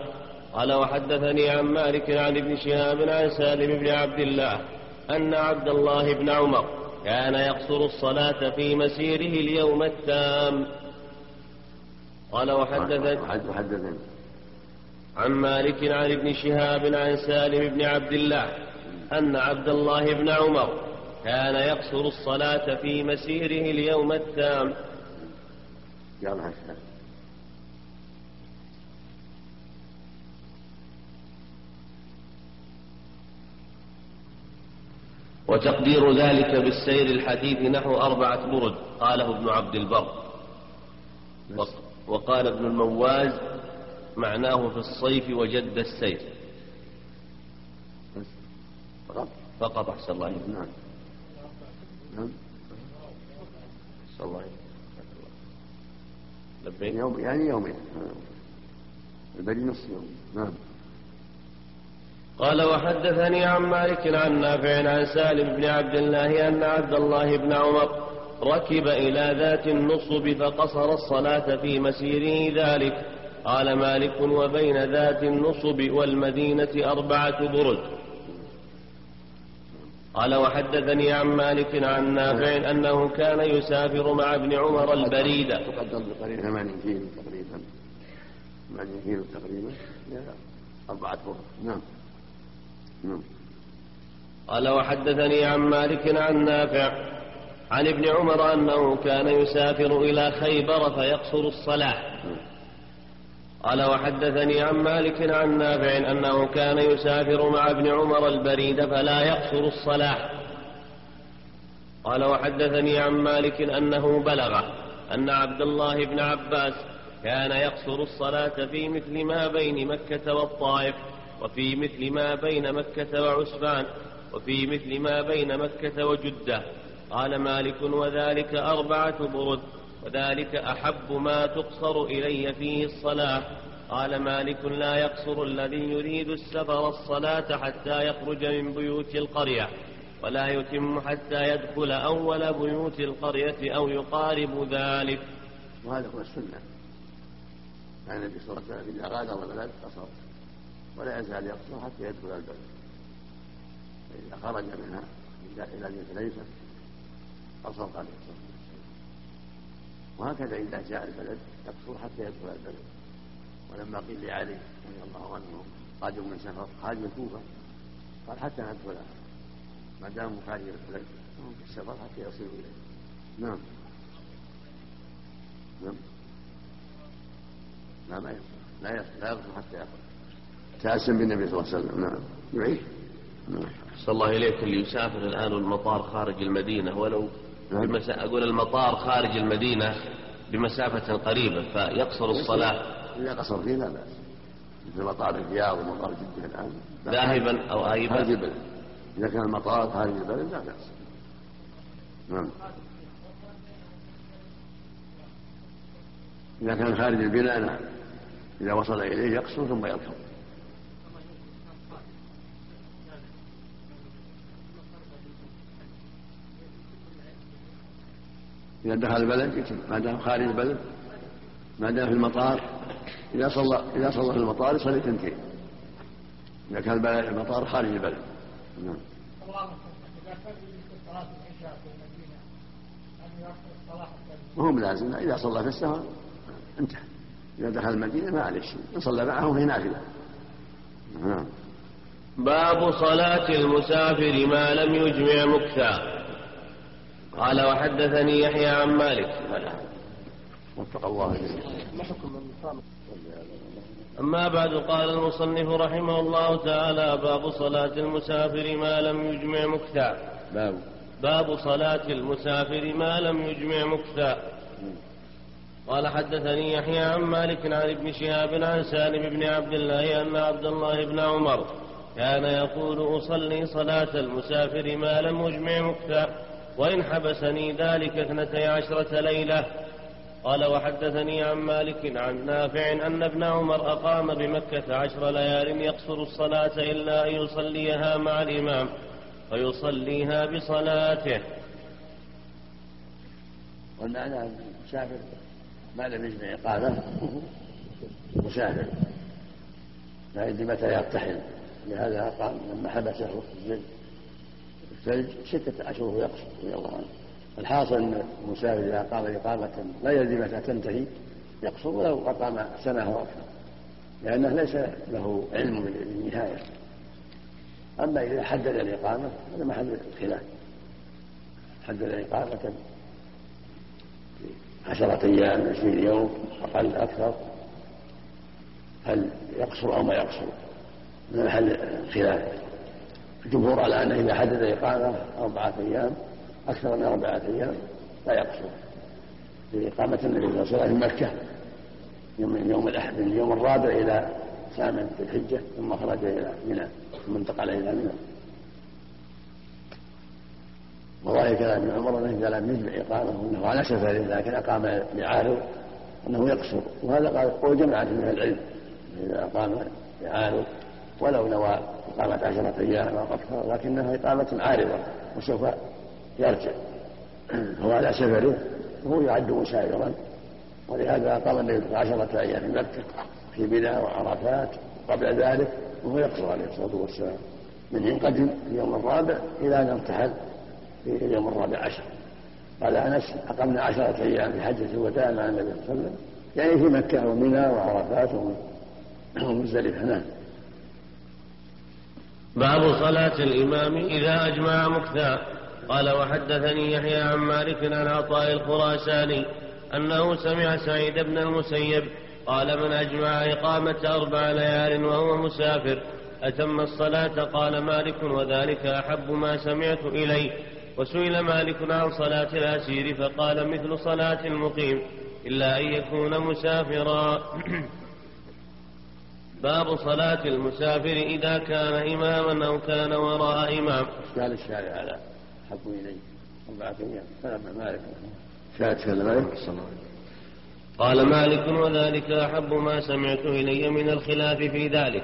B: قال وحدثني عن مالك عن ابن شهاب عن سالم بن عبد الله. أن عبد الله بن عمر كان يقصر الصلاة في مسيره اليوم التام. قال وحدثني
A: وحدثني
B: عن مالك عن ابن شهاب عن سالم بن عبد الله أن عبد الله بن عمر كان يقصر الصلاة في مسيره اليوم التام.
A: قال
B: وتقدير ذلك بالسير الحديث نحو أربعة برد قاله ابن عبد البر. وقال ابن المواز معناه في الصيف وجد السير.
A: فقط
B: أحسن الله.
A: نعم. نعم.
B: أحسن الله. لبيك.
A: يوم يعني يومين. البري نصف يوم. نعم.
B: قال وحدثني عن مالك عن نافع عن سالم بن عبد الله أن عبد الله بن عمر ركب إلى ذات النصب فقصر الصلاة في مسيره ذلك. قال مالك وبين ذات النصب والمدينة أربعة برد قال وحدثني عن مالك عن نافع أنه كان يسافر مع ابن عمر البريدة
A: تقدم بقريب 80 كيلو تقريبا. 80 كيلو تقريبا. أربعة نعم نعم.
B: قال وحدثني عن مالك عن نافع عن ابن عمر أنه كان يسافر إلى خيبر فيقصر الصلاة. قال وحدثني عن مالك عن نافع أنه كان يسافر مع ابن عمر البريد فلا يقصر الصلاة. قال وحدثني عن مالك أنه بلغه أن عبد الله بن عباس كان يقصر الصلاة في مثل ما بين مكة والطائف. وفي مثل ما بين مكة وعسفان وفي مثل ما بين مكة وجدة. قال مالك وذلك أربعة برد وذلك أحب ما تقصر إلي فيه الصلاة. قال مالك لا يقصر الذي يريد السفر الصلاة حتى يخرج من بيوت القرية ولا يتم حتى يدخل أول بيوت القرية أو يقارب ذلك.
A: وهذا هو السنة. كان النبي صلى الله عليه وسلم إذا غادر البلد قصر ولا يزال يقصر حتى يدخل البلد فإذا خرج منها إلى جهة ليس قصر يقصر. وهكذا إذا جاء البلد يقصر حتى يدخل البلد. ولما قيل لعلي رضي الله عنه قادم من سفر خارج الكوفة قال حتى ندخلها ما داموا خارج البلد في السفر حتى يصلوا إليه. نعم. نعم. لا ما يصل. لا يصل. لا يصل حتى يخرج تأسم بالنبي صلى الله عليه وسلم. نعم. يعيش. نعم.
B: صلى الله إليك اللي يسافر الآن والمطار خارج المدينة. ولو
A: نعم.
B: بمسا... أقول المطار خارج المدينة بمسافة قريبة فيقصر الصلاة؟
A: إذا قصر فيه لا بأس. مثل مطار الرياض ومطار جدة الآن. لا.
B: ذاهبا أو آيبا
A: البلد إذا كان المطار خارج البلد لا بأس. نعم. إذا كان خارج البناء نعم. إذا وصل إليه يقصر ثم يركب. إذا دخل البلد يتم. ما دام خارج البلد ما دام في المطار إذا صلى إذا صلى في المطار يصلي اثنتين إذا كان المطار خارج البلد. نعم. وهو لازم إذا صلى في السفر انتهى. إذا دخل المدينة ما عليه شيء. إن صلى معه في نافلة. نعم.
B: باب صلاة المسافر ما لم يجمع مكثا قال وحدثني يحيى عن مالك.
A: وفق الله
B: أما بعد قال المصنف رحمه الله تعالى باب صلاة المسافر ما لم يجمع مكثا
A: باب.
B: باب صلاة المسافر ما لم يجمع مكثا قال حدثني يحيى عن مالك عن ابن شهاب عن سالم بن عبد الله أن عبد الله بن عمر كان يقول أصلي صلاة المسافر ما لم أجمع مكتا وإن حبسني ذلك اثنتي عشرة ليلة. قال وحدثني عن مالك عن نافع أن ابن عمر أقام بمكة عشر ليال يقصر الصلاة إلا أن يصليها مع الإمام فيصليها بصلاته.
A: والمعنى مسافر. ما لم يجمع إقامة. مسافر. لا يدري متى يرتحل لهذا قال لما حبسه الثلج ستة أشهر يقصر رضي الله عنه. الحاصل أن المسافر إذا أقام إقامة لا يدري متى تنتهي يقصر ولو أقام سنة أو أكثر لأنه ليس له علم بالنهاية. أما إذا حدد الإقامة هذا محل الخلاف حدد الإقامة عشرة أيام عشرين يوم أقل أكثر. هل يقصر أو ما يقصر؟ من محل الخلاف الجمهور على أنه إذا حدد إقامة أربعة أيام أكثر من أربعة أيام لا يقصر. في إقامة النبي صلى الله عليه وسلم في مكة من يوم الأحد من اليوم الرابع إلى ثامن في الحجة ثم خرج إلى منى ثم انتقل إلى منى. وظاهر كلام ابن عمر أنه إذا لم يجمع إقامة انه على سفر لكن أقام بعارض أنه يقصر. وهذا قال قول جماعة من العلم إذا أقام بعارض ولو نوى إقامة عشرة أيام أو أكثر لكنها إقامة عارضة وسوف يرجع. هو على سفره وهو يعد مسافرا. ولهذا اقام النبي عشرة أيام في مكة في منى وعرفات. قبل ذلك وهو يقصر عليه الصلاة والسلام. من حين قدم في اليوم الرابع إلى أن ارتحل في اليوم الرابع عشر. قال أنس أقمنا عشرة أيام في حجة الوداع مع النبي صلى الله عليه وسلم. يعني في مكة ومنى وعرفات ومزدلفة. نعم.
B: باب صلاة الإمام إذا أجمع مكثا قال وحدثني يحيى عن مالك عن عطاء الخراساني أنه سمع سعيد بن المسيب قال من أجمع إقامة أربع ليال وهو مسافر. أتم الصلاة؟ قال مالك وذلك أحب ما سمعت إليه. وسئل مالك عن صلاة الأسير فقال مثل صلاة المقيم إلا أن يكون مسافرا. <clears throat> باب صلاة المسافر إذا كان إماما أو كان وراء إمام.
A: قال الشارع على حب إليه. أربعة أيام كلام مالك. شاهد كلام مالك.
B: قال مالك وذلك أحب ما سمعت إلي من الخلاف في ذلك.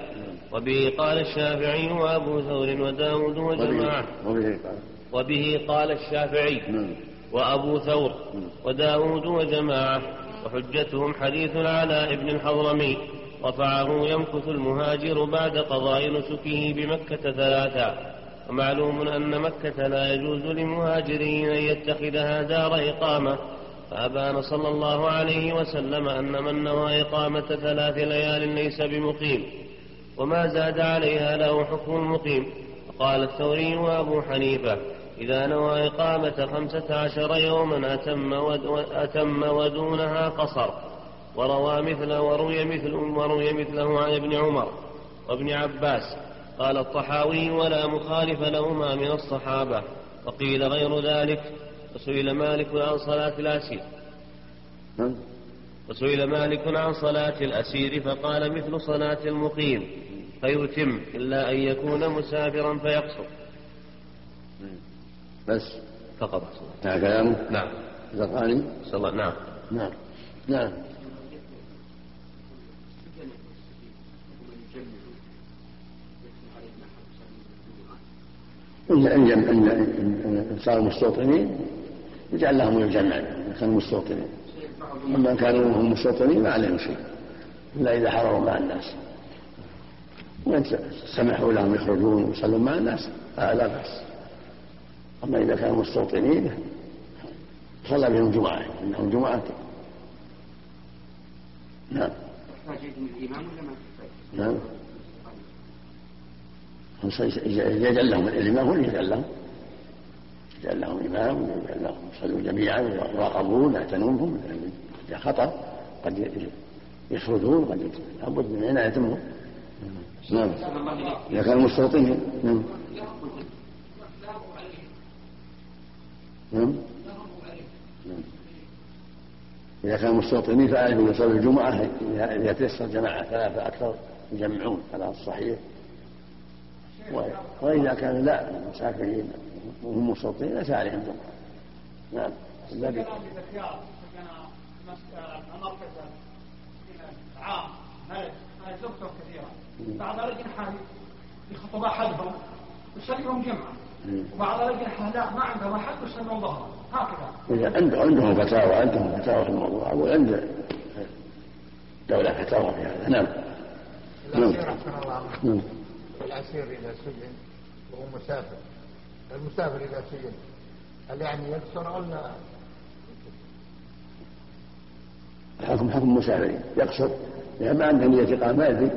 B: وبه قال الشافعي وأبو ثور وداود وجماعة.
A: وبه قال.
B: وبه قال الشافعي
A: نعم.
B: وأبو ثور وداود وجماعة. وحجتهم حديث العلاء بن الحضرمي. رفعه يمكث المهاجر بعد قضاء نسكه بمكة ثلاثا ومعلوم أن مكة لا يجوز لمهاجرين أن يتخذها دار إقامة. فأبان صلى الله عليه وسلم أن من نوى إقامة ثلاث ليال ليس بمقيم. وما زاد عليها له حكم المقيم وقال الثوري وأبو حنيفة إذا نوى إقامة خمسة عشر يوما أتم, ود أتم ودونها قصر. وروى مثل وروي مثل وروي مثله عن ابن عمر وابن عباس قال الطحاوي ولا مخالف لهما من الصحابة وقيل غير ذلك وسئل مالك عن صلاة الأسير.
A: نعم.
B: وسئل مالك عن صلاة الأسير فقال مثل صلاة المقيم فيتم إلا أن يكون مسافرا فيقصر.
A: بس.
B: فقط.
A: انتهى كلامه؟
B: نعم. الله نعم.
A: نعم. نعم. إن إن إن إن صاروا مستوطنين يجعل لهم الجمع إن كانوا مستوطنين أما إن كانوا هم مستوطنين ما عليهم شيء إلا إذا حضروا مع الناس. وإن سمحوا لهم يخرجون ويصلون مع الناس آه لا بأس. أما إذا كانوا مستوطنين صلى بهم جمعة إنهم جمعة. نعم. نعم. يجعل لهم الإمام هو اللي يجعل لهم؟ يجعل لهم إمام ويجعل لهم يصلوا جميعا ويراقبون يعتنون بهم إذا خطر قد يفردون قد لابد من عنايتهم نعم. إذا كانوا مستوطنين نعم. نعم. إذا كانوا مستوطنين فعليهم يصلوا الجمعة إذا تيسر جماعة ثلاثة أكثر يجمعون على الصحيح وإذا كان لا مسافرين وهم مستوطنين ليس عليهم جمعة نعم. الذي
F: عام زوجته كثيرة. بعض الأجنحة يخطب أحدهم يصليهم جمعة. وبعض الأجنحة لا ما عندهم أحد يصلون ظهرا هكذا.
A: عندهم فتاوى عندهم فتاوى في الموضوع. أقول عند دولة فتاوى في هذا. نعم.
E: نعم. الأسير إذا سجن وهو مسافر. المسافر إذا سجن. هل يعني يكسر ولا
A: الحكم حكم مسافرين يقصر. إذا ما عنده نية إقامة ما يدري.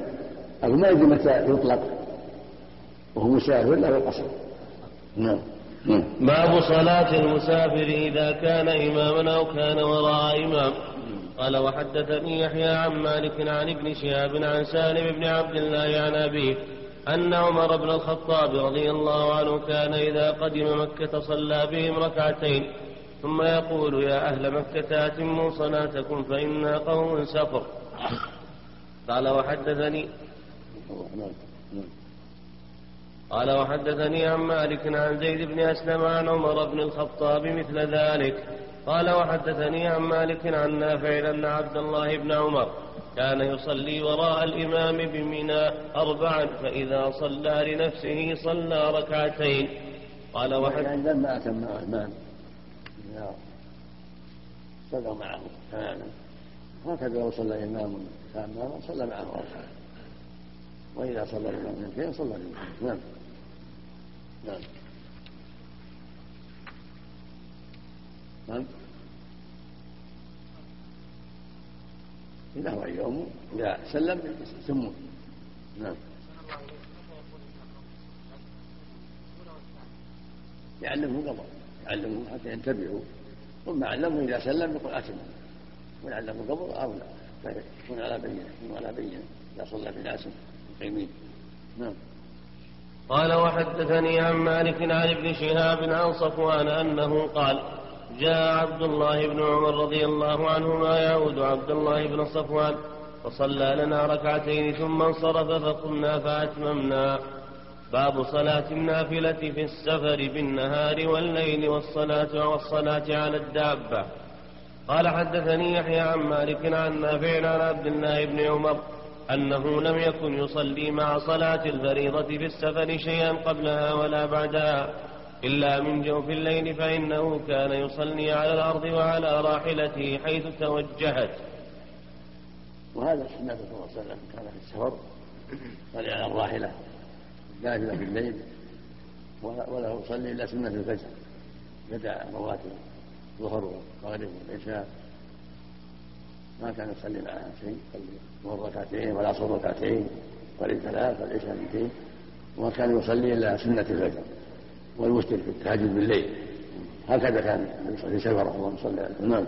A: أو ما يدري متى يطلق. وهو مسافر لا يقصر نعم. نعم.
B: باب صلاة المسافر إذا كان إماما أو كان وراء إمام. قال وحدثني يحيى عن مالك عن ابن شهاب عن سالم بن عبد الله عن أبيه أن عمر بن الخطاب رضي الله عنه كان إذا قدم مكة صلى بهم ركعتين ثم يقول يا أهل مكة أتموا صلاتكم فإنا قوم سفر قال وحدثني قال وحدثني عن مالك عن زيد بن أسلم عن عمر بن الخطاب مثل ذلك. قال وحدثني عن مالك عن نافع أن عبد الله بن عمر. كان يصلي وراء الإمام بمنى أربعا فإذا صلى لنفسه صلى ركعتين.
A: قال وحدثني يعني لما أتم عثمان صلى معه. تماما هكذا لو صلى إمام تاما صلى معه ركعة. وإذا صلى الإمام اثنتين صلى الإمام. نعم. نعم. نعم. إذا هو يوم إذا سلم يسمون نعم. يعلمه قضاء. يعلمه حتى ينتبهوا. ثم علمه إذا سلم يقول أتم ويعلمه قبل أو لا. يكون على بينة. يكون على بينة. إذا صلى بناس مقيمين نعم.
B: قال وحدثني عن مالك عن ابن شهاب عن صفوان أنه قال جاء عبد الله بن عمر رضي الله عنهما يعود عبد الله بن صفوان فصلى لنا ركعتين ثم انصرف فقمنا فأتممنا. باب صلاة النافلة في السفر بالنهار والليل والصلاة والصلاة على الدابة. قال حدثني يحيى عن مالك عن نافع عن عبد الله بن عمر أنه لم يكن يصلي مع صلاة الفريضة في السفر شيئا قبلها ولا بعدها. إلا من جوف الليل فإنه كان يصلي على الأرض وعلى راحلته حيث توجهت.
A: وهذا سنة صلى الله عليه وسلم كان في السفر صلي على الراحلة نافلة في الليل ولا يصلي إلا سنة الفجر. بدأ رواتب الظهر والمغرب والعشاء. ما كان يصلي معها شيء يصلي الظهر ركعتين والعصر ركعتين والعيد ثلاث والعشاء اثنتين وما كان يصلي إلا سنة الفجر. والوتر في التهجد بالليل. هكذا كان في سفره اللهم صل عليه نعم.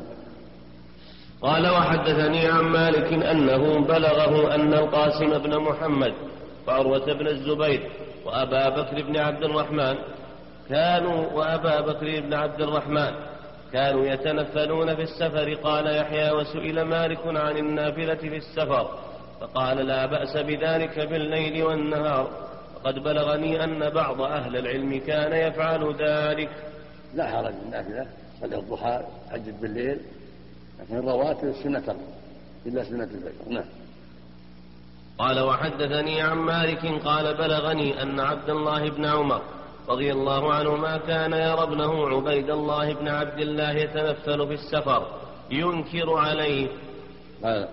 B: قال وحدثني عن مالك أنه بلغه أن القاسم بن محمد وعروة بن الزبير وأبا بكر بن عبد الرحمن كانوا وأبا بكر بن عبد الرحمن كانوا يتنفلون في السفر. قال يحيى وسئل مالك عن النافلة في السفر فقال لا بأس بذلك بالليل والنهار. وقد بلغني أن بعض أهل العلم كان يفعل ذلك.
A: لا حرج النافلة صلى الضحى حجت بالليل لكن الرواتب سنة إلا سنة الفجر. نعم.
B: قال وحدثني عن مالك قال بلغني أن عبد الله بن عمر رضي الله عنهما كان يرى ابنه عبيد الله بن عبد الله يتنفل في السفر ينكر عليه. قال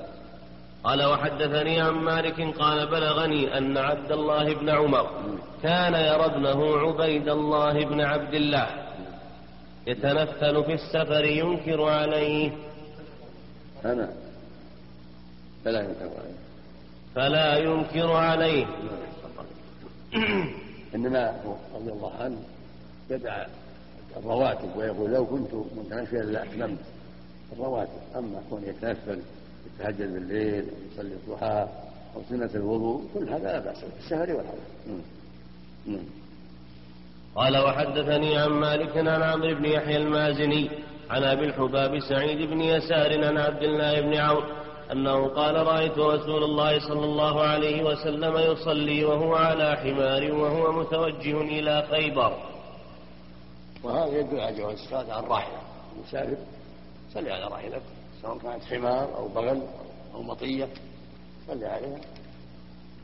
B: قال وحدثني عن مالك قال بلغني أن عبد الله بن عمر كان يرى ابنه عبيد الله بن عبد الله يتنفل في السفر ينكر عليه.
A: أنا؟ فلا ينكر عليه.
B: فلا ينكر عليه.
A: إنما رضي الله عنه يدعى الرواتب ويقول لو كنت متنفلا لاتممت الرواتب أما كون يتنفل يتهجد بالليل ويصلي الضحى أو سنه الوضوء كل هذا لا بأس في السفر والحضر
B: قال وحدثني عن مالك عن عمرو بن يحيى المازني عن أبي الحباب سعيد بن يسار عن عبد الله بن عمرو أنه قال رأيت رسول الله صلى الله عليه وسلم يصلي وهو على حمار وهو متوجه إلى خيبر.
A: وهذا يدل على جواز الصلاة على الراحلة. المسافر صلي على راحلته سواء كانت حمار أو بغل أو مطية صلي عليها.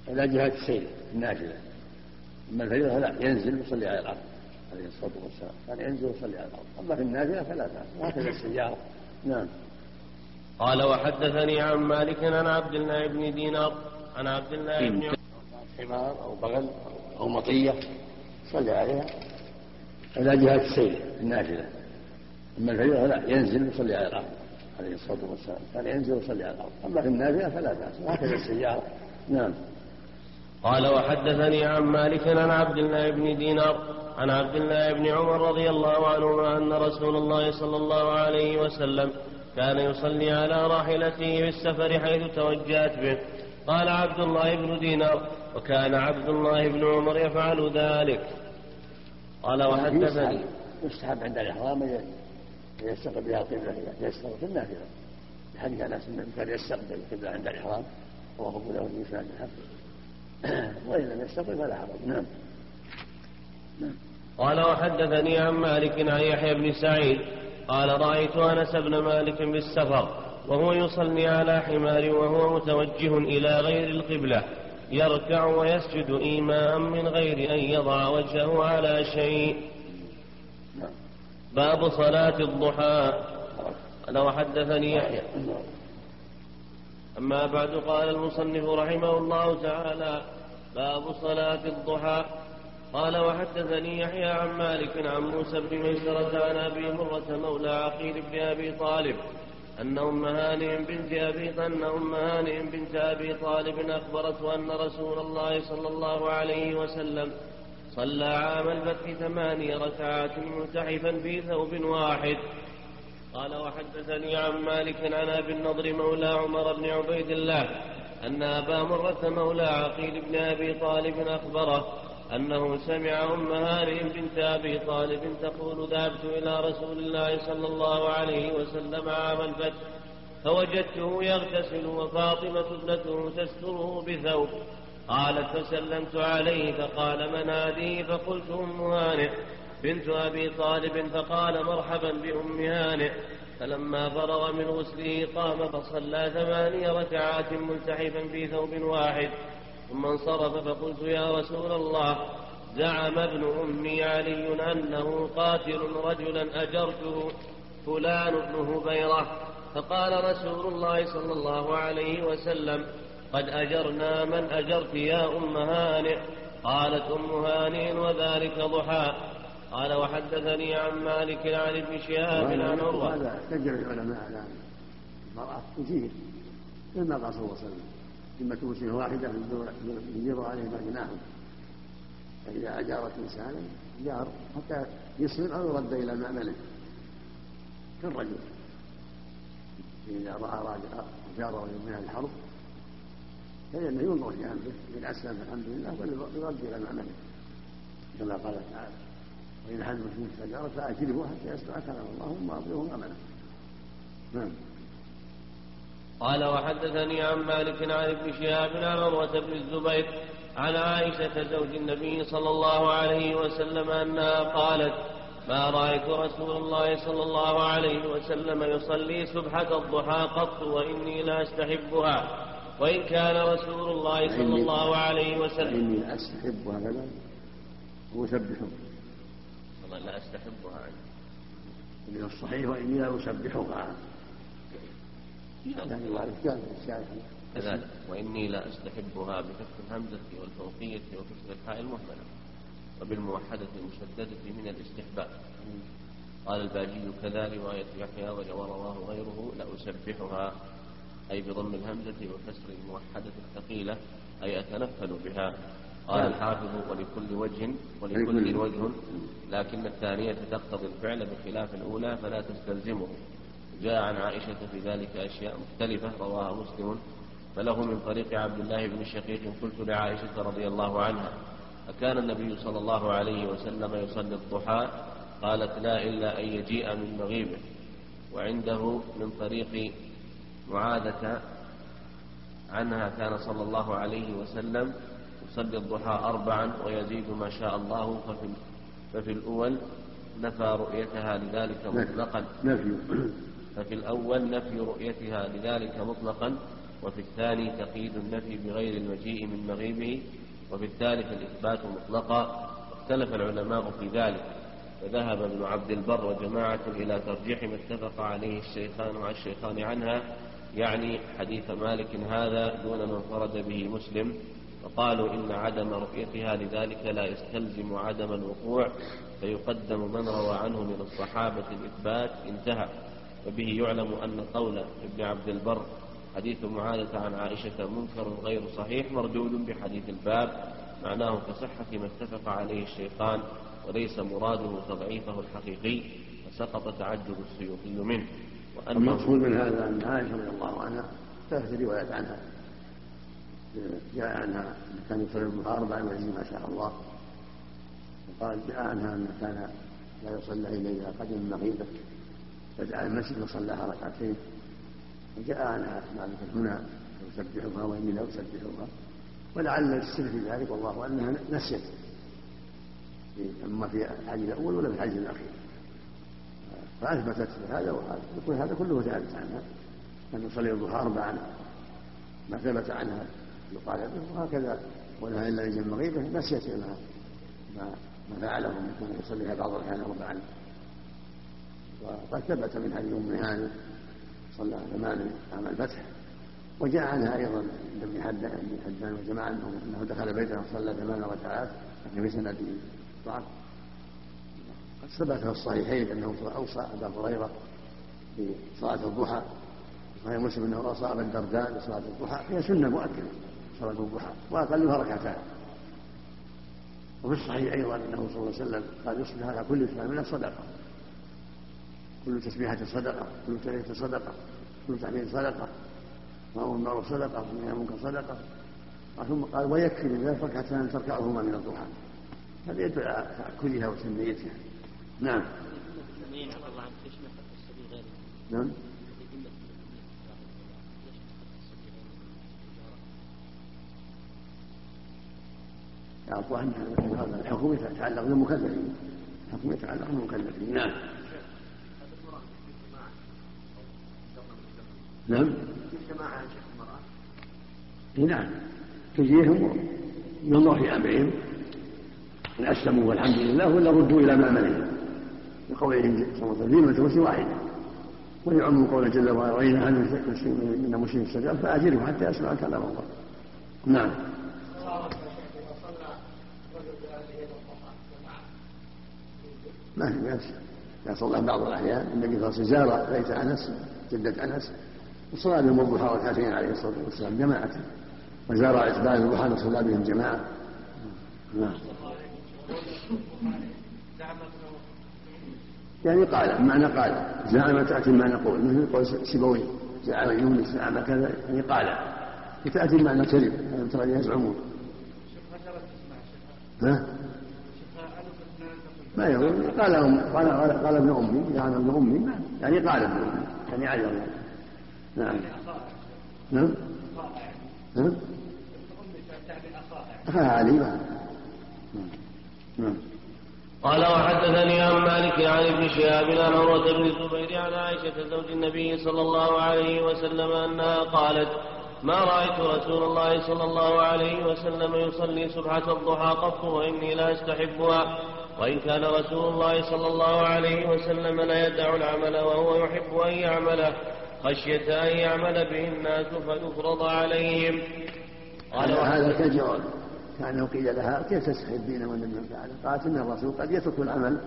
A: إلى جهة السير النافلة أما الفريضة لا ينزل ويصلي على الأرض عليه الصلاة والسلام. كان ينزل ويصلي على الأرض. أما في النافلة فلا بأس. وهكذا السيارة. نعم.
B: قال وحدثني عن مالك عن عبد الله بن دينار. عن عبد الله بن
A: حمار أو بغل أو مطية صلي عليها. إلى جهة السير النافلة أما الفريضة لا ينزل ويصلي على الأرض. عليه الصلاة والسلام. كان ينزل ويصلي على الأرض. أما في النافلة فلا بأس. وهكذا السيارة. نعم.
B: قال وحدثني عن مالك عن عبد الله بن دينار عن عبد الله بن عمر رضي الله عنهما أن رسول الله صلى الله عليه وسلم كان يصلي على راحلته في السفر حيث توجهت به. قال عبد الله بن دينار وكان عبد الله بن عمر يفعل ذلك. قال وحدثني
A: يستحب عند الإحرام. يستقبل بها القبلة يستقبل في النافلة بحديث أنس أنه كان يستقبل القبلة عند الإحرام وهو أبو له في شهادة الحق. <clears throat> وإن لم يستقبل فلا حرج. نعم.
B: نعم. قال وحدثني عن مالك عن يحيى بن سعيد. قال رأيت أنس بن مالك بالسفر وهو يصلي على حمار وهو متوجه إلى غير القبلة. يركع ويسجد إيماء من غير أن يضع وجهه على شيء. باب صلاة الضحى. قال وحدثني يحيى. أما بعد قال المصنف رحمه الله تعالى باب صلاة الضحى. قال وحدثني يحيى عن مالك عن موسى بن ميسرة عن أبي مرة مولى عقيل بن أبي طالب أن أم هانئ بنت أبي أن أم هانئ بنت أبي طالب أخبرته أن رسول الله صلى الله عليه وسلم صلى عام الفتح ثماني ركعات ملتحفا في ثوب واحد. قال وحدثني عن مالك عن أبي النضر مولى عمر بن عبيد الله أن أبا مرة مولى عقيل بن أبي طالب أخبره أنه سمع أم هانئ بنت أبي طالب تقول ذهبت إلى رسول الله صلى الله عليه وسلم عام الفتح فوجدته يغتسل وفاطمة ابنته تستره بثوب. قالت فسلمت عليه فقال من هذه فقلت ام هانئ بنت أبي طالب فقال مرحبا بأم هانئ فلما فرغ من غسله قام فصلى ثماني ركعات ملتحفا في ثوب واحد. ثم انصرف فقلت يا رسول الله زعم ابن أمي علي أنه قاتل رجلا أجرته فلان بن هبيرة. فقال رسول الله صلى الله عليه وسلم قد أجرنا من أجرت يا أم هانئ. قالت أم هانئ وذلك ضحى. قال وحدثني عن مالك عن ابن شهاب عن عروة.
A: هذا تجر العلماء على المرأة تثير كما قال صلى الله عليه وسلم إما توسن واحدة يجر عليهما جناحهم فإذا أجارت إنسانا جار حتى يسلم أو يرد إلى مأمنه كالرجل. إذا رأى راجع جاره من الحرب فإنه ينظر في أمره إن أسلم الحمد لله ويرد إلى مأمنه كما قال تعالى وإن أحد مسلم استجار فأجره حتى يسمع كلام الله ثم أعطيه نعم.
B: قال وحدثني عن مالك عن ابن شهاب عن عروة بن الزبير عن عائشة زوج النبي صلى الله عليه وسلم أنها قالت ما رأيت رسول الله صلى الله عليه وسلم يصلي سبحة الضحى قط وإني لا أستحبها. وإن كان رسول الله صلى الله عليه وسلم.
A: إني لا أستحبها كذا وأسبحه
B: والله لا أستحبها عنه
A: من الصحيح وإني لا أسبحها يعني كان
B: كذلك. وإني لا أستحبها بفتح الهمزة والفوقية وكسر الحاء المهملة. وبالموحدة المشددة من الاستحباب. قال الباجي كذا رواية يحيى ورواه غيره لأسبحها أي بضم الهمزة وكسر الموحدة الثقيلة أي أتنفل بها. قال الحافظ ولكل وجه ولكل وجه. لكن الثانية تقتضي الفعل بخلاف الأولى فلا تستلزمه. جاء عن عائشة في ذلك أشياء مختلفة رواها مسلم. فله من طريق عبد الله بن شقيق قلت لعائشة رضي الله عنها أكان النبي صلى الله عليه وسلم يصلي الضحى؟ قالت لا إلا أن يجيء من مغيبه وعنده من طريق معاذة عنها كان صلى الله عليه وسلم يصلي الضحى أربعا ويزيد ما شاء الله ففي, ففي الأول نفى رؤيتها لذلك مطلقا.
A: نفي.
B: ففي الأول نفي رؤيتها لذلك مطلقا وفي الثاني تقييد النفي بغير المجيء من مغيبه وفي الثالث الإثبات مطلقا. اختلف العلماء في ذلك. فذهب ابن عبد البر وجماعة إلى ترجيح ما اتفق عليه الشيخان والشيخان عنها يعني حديث مالك هذا دون ما انفرد به مسلم وقالوا إن عدم رؤيتها لذلك لا يستلزم عدم الوقوع فيقدم من روى عنه من الصحابة الإثبات انتهى. وبه يعلم أن قول ابن عبد البر حديث معاذة عن عائشة منكر غير صحيح مردود بحديث الباب معناه كصحة ما اتفق عليه الشيخان وليس مراده تضعيفه الحقيقي فسقط تعجب السيوطي منه.
A: المقصود من هذا أن عائشة رضي الله عنها ثلاث روايات عنها. جاء عنها كان يصلي أربعا وعشرين ما شاء الله. وقال جاء عنها أن كان لا يصلى إلا إذا قدم المغيبة. فجاء المسجد وصلاها ركعتين. وجاء عنها ما هنا يسبحها وإني لا أسبحها. ولعل السر في ذلك والله أنها نسيت. أما في الحج الأول ولا في الحج الأخير. فأثبتت هذا وهذا. يقول هذا كله ثابت عنها. ان يصلي الضحى اربعا ما ثبت عنها يقال به وهكذا. ولها الا يجي المغيبه نسيت ما ما فعله من كان يصليها بعض الأحيان اربعا وقد ثبت من حديث أم هاني صلى ثمان عام الفتح. وجاء عنها أيضا ابن حدان وجماعة انه دخل بيته وصلى ثمان ركعات. لكن في سنده ضعف ثبت في الصحيحين أنه أوصى أبا هريرة في صلاه الضحى صحيح مسلم أنه أوصى أبا الدرداء بصلاة الضحى هي سنة مؤكدة صلاة الضحى وأقلها ركعتان. وفي الصحيح أيضا أنه صلى الله عليه وسلم قال يصبح على كل من صدقه كل تسبيحة صدقة كل تهلية صدقة كل تحميد صدقة. وأمر بالمعروف صدقة ومن المنكر صدقة. ثم قال ويكفي ذلك ركعتان تركعهما من الضحى. هذا يدل على تأكلها وتنميتها. نعم. نعم. الظاهر ان هذا الحكم يتعلق بالمكلفين الحكم يتعلق بالمكلفين نعم. نعم. نعم. تجيهم ينظر في امرهم إن أسلموا والحمد لله ولا ردوا إلى مأمنهم بقولهم صلى الله عليه وسلم مسلم واحدة. ويعم قول جل وعلا وإن أهل من مسلم السجال فأجره حتى يسمع كلام الله. نعم. ما في بأس. إذا صلى بعض الأحيان النبي صلى الله عليه وسلم زار بيت أنس جدة أنس وصلى بهم الضحى ركعتين عليه الصلاة والسلام جماعة وزار عتبان الضحى وصلى بهم جماعة. نعم. يعني قال معنى قال زعم تأتي معنى قول مثل قول سيبوي زعم يونس زعم كذا يعني قال وتأتي معنى كذب ألم ترى يزعمون. ها؟ ما يقول قال قال قال, قال ابن أمي زعم ابن أمي يعني قال ابن أمي يعني عجب نعم. نعم. نعم أخاها علي نعم.
B: نعم. قال وحدثني عن مالك عن ابن شهاب عن عروة بن الزبير عن عائشة زوج النبي صلى الله عليه وسلم أنها قالت ما رأيت رسول الله صلى الله عليه وسلم يصلي سبحة الضحى قط وإني لا أستحبها. وإن كان رسول الله صلى الله عليه وسلم لا يدع العمل وهو يحب أن يعمله خشية أن يعمل به الناس فيفرض عليهم.
A: قال هذا كجعل كأنه قيل لها كيف تستحبين والنبي فعل قالت إن الرسول قد يترك العمل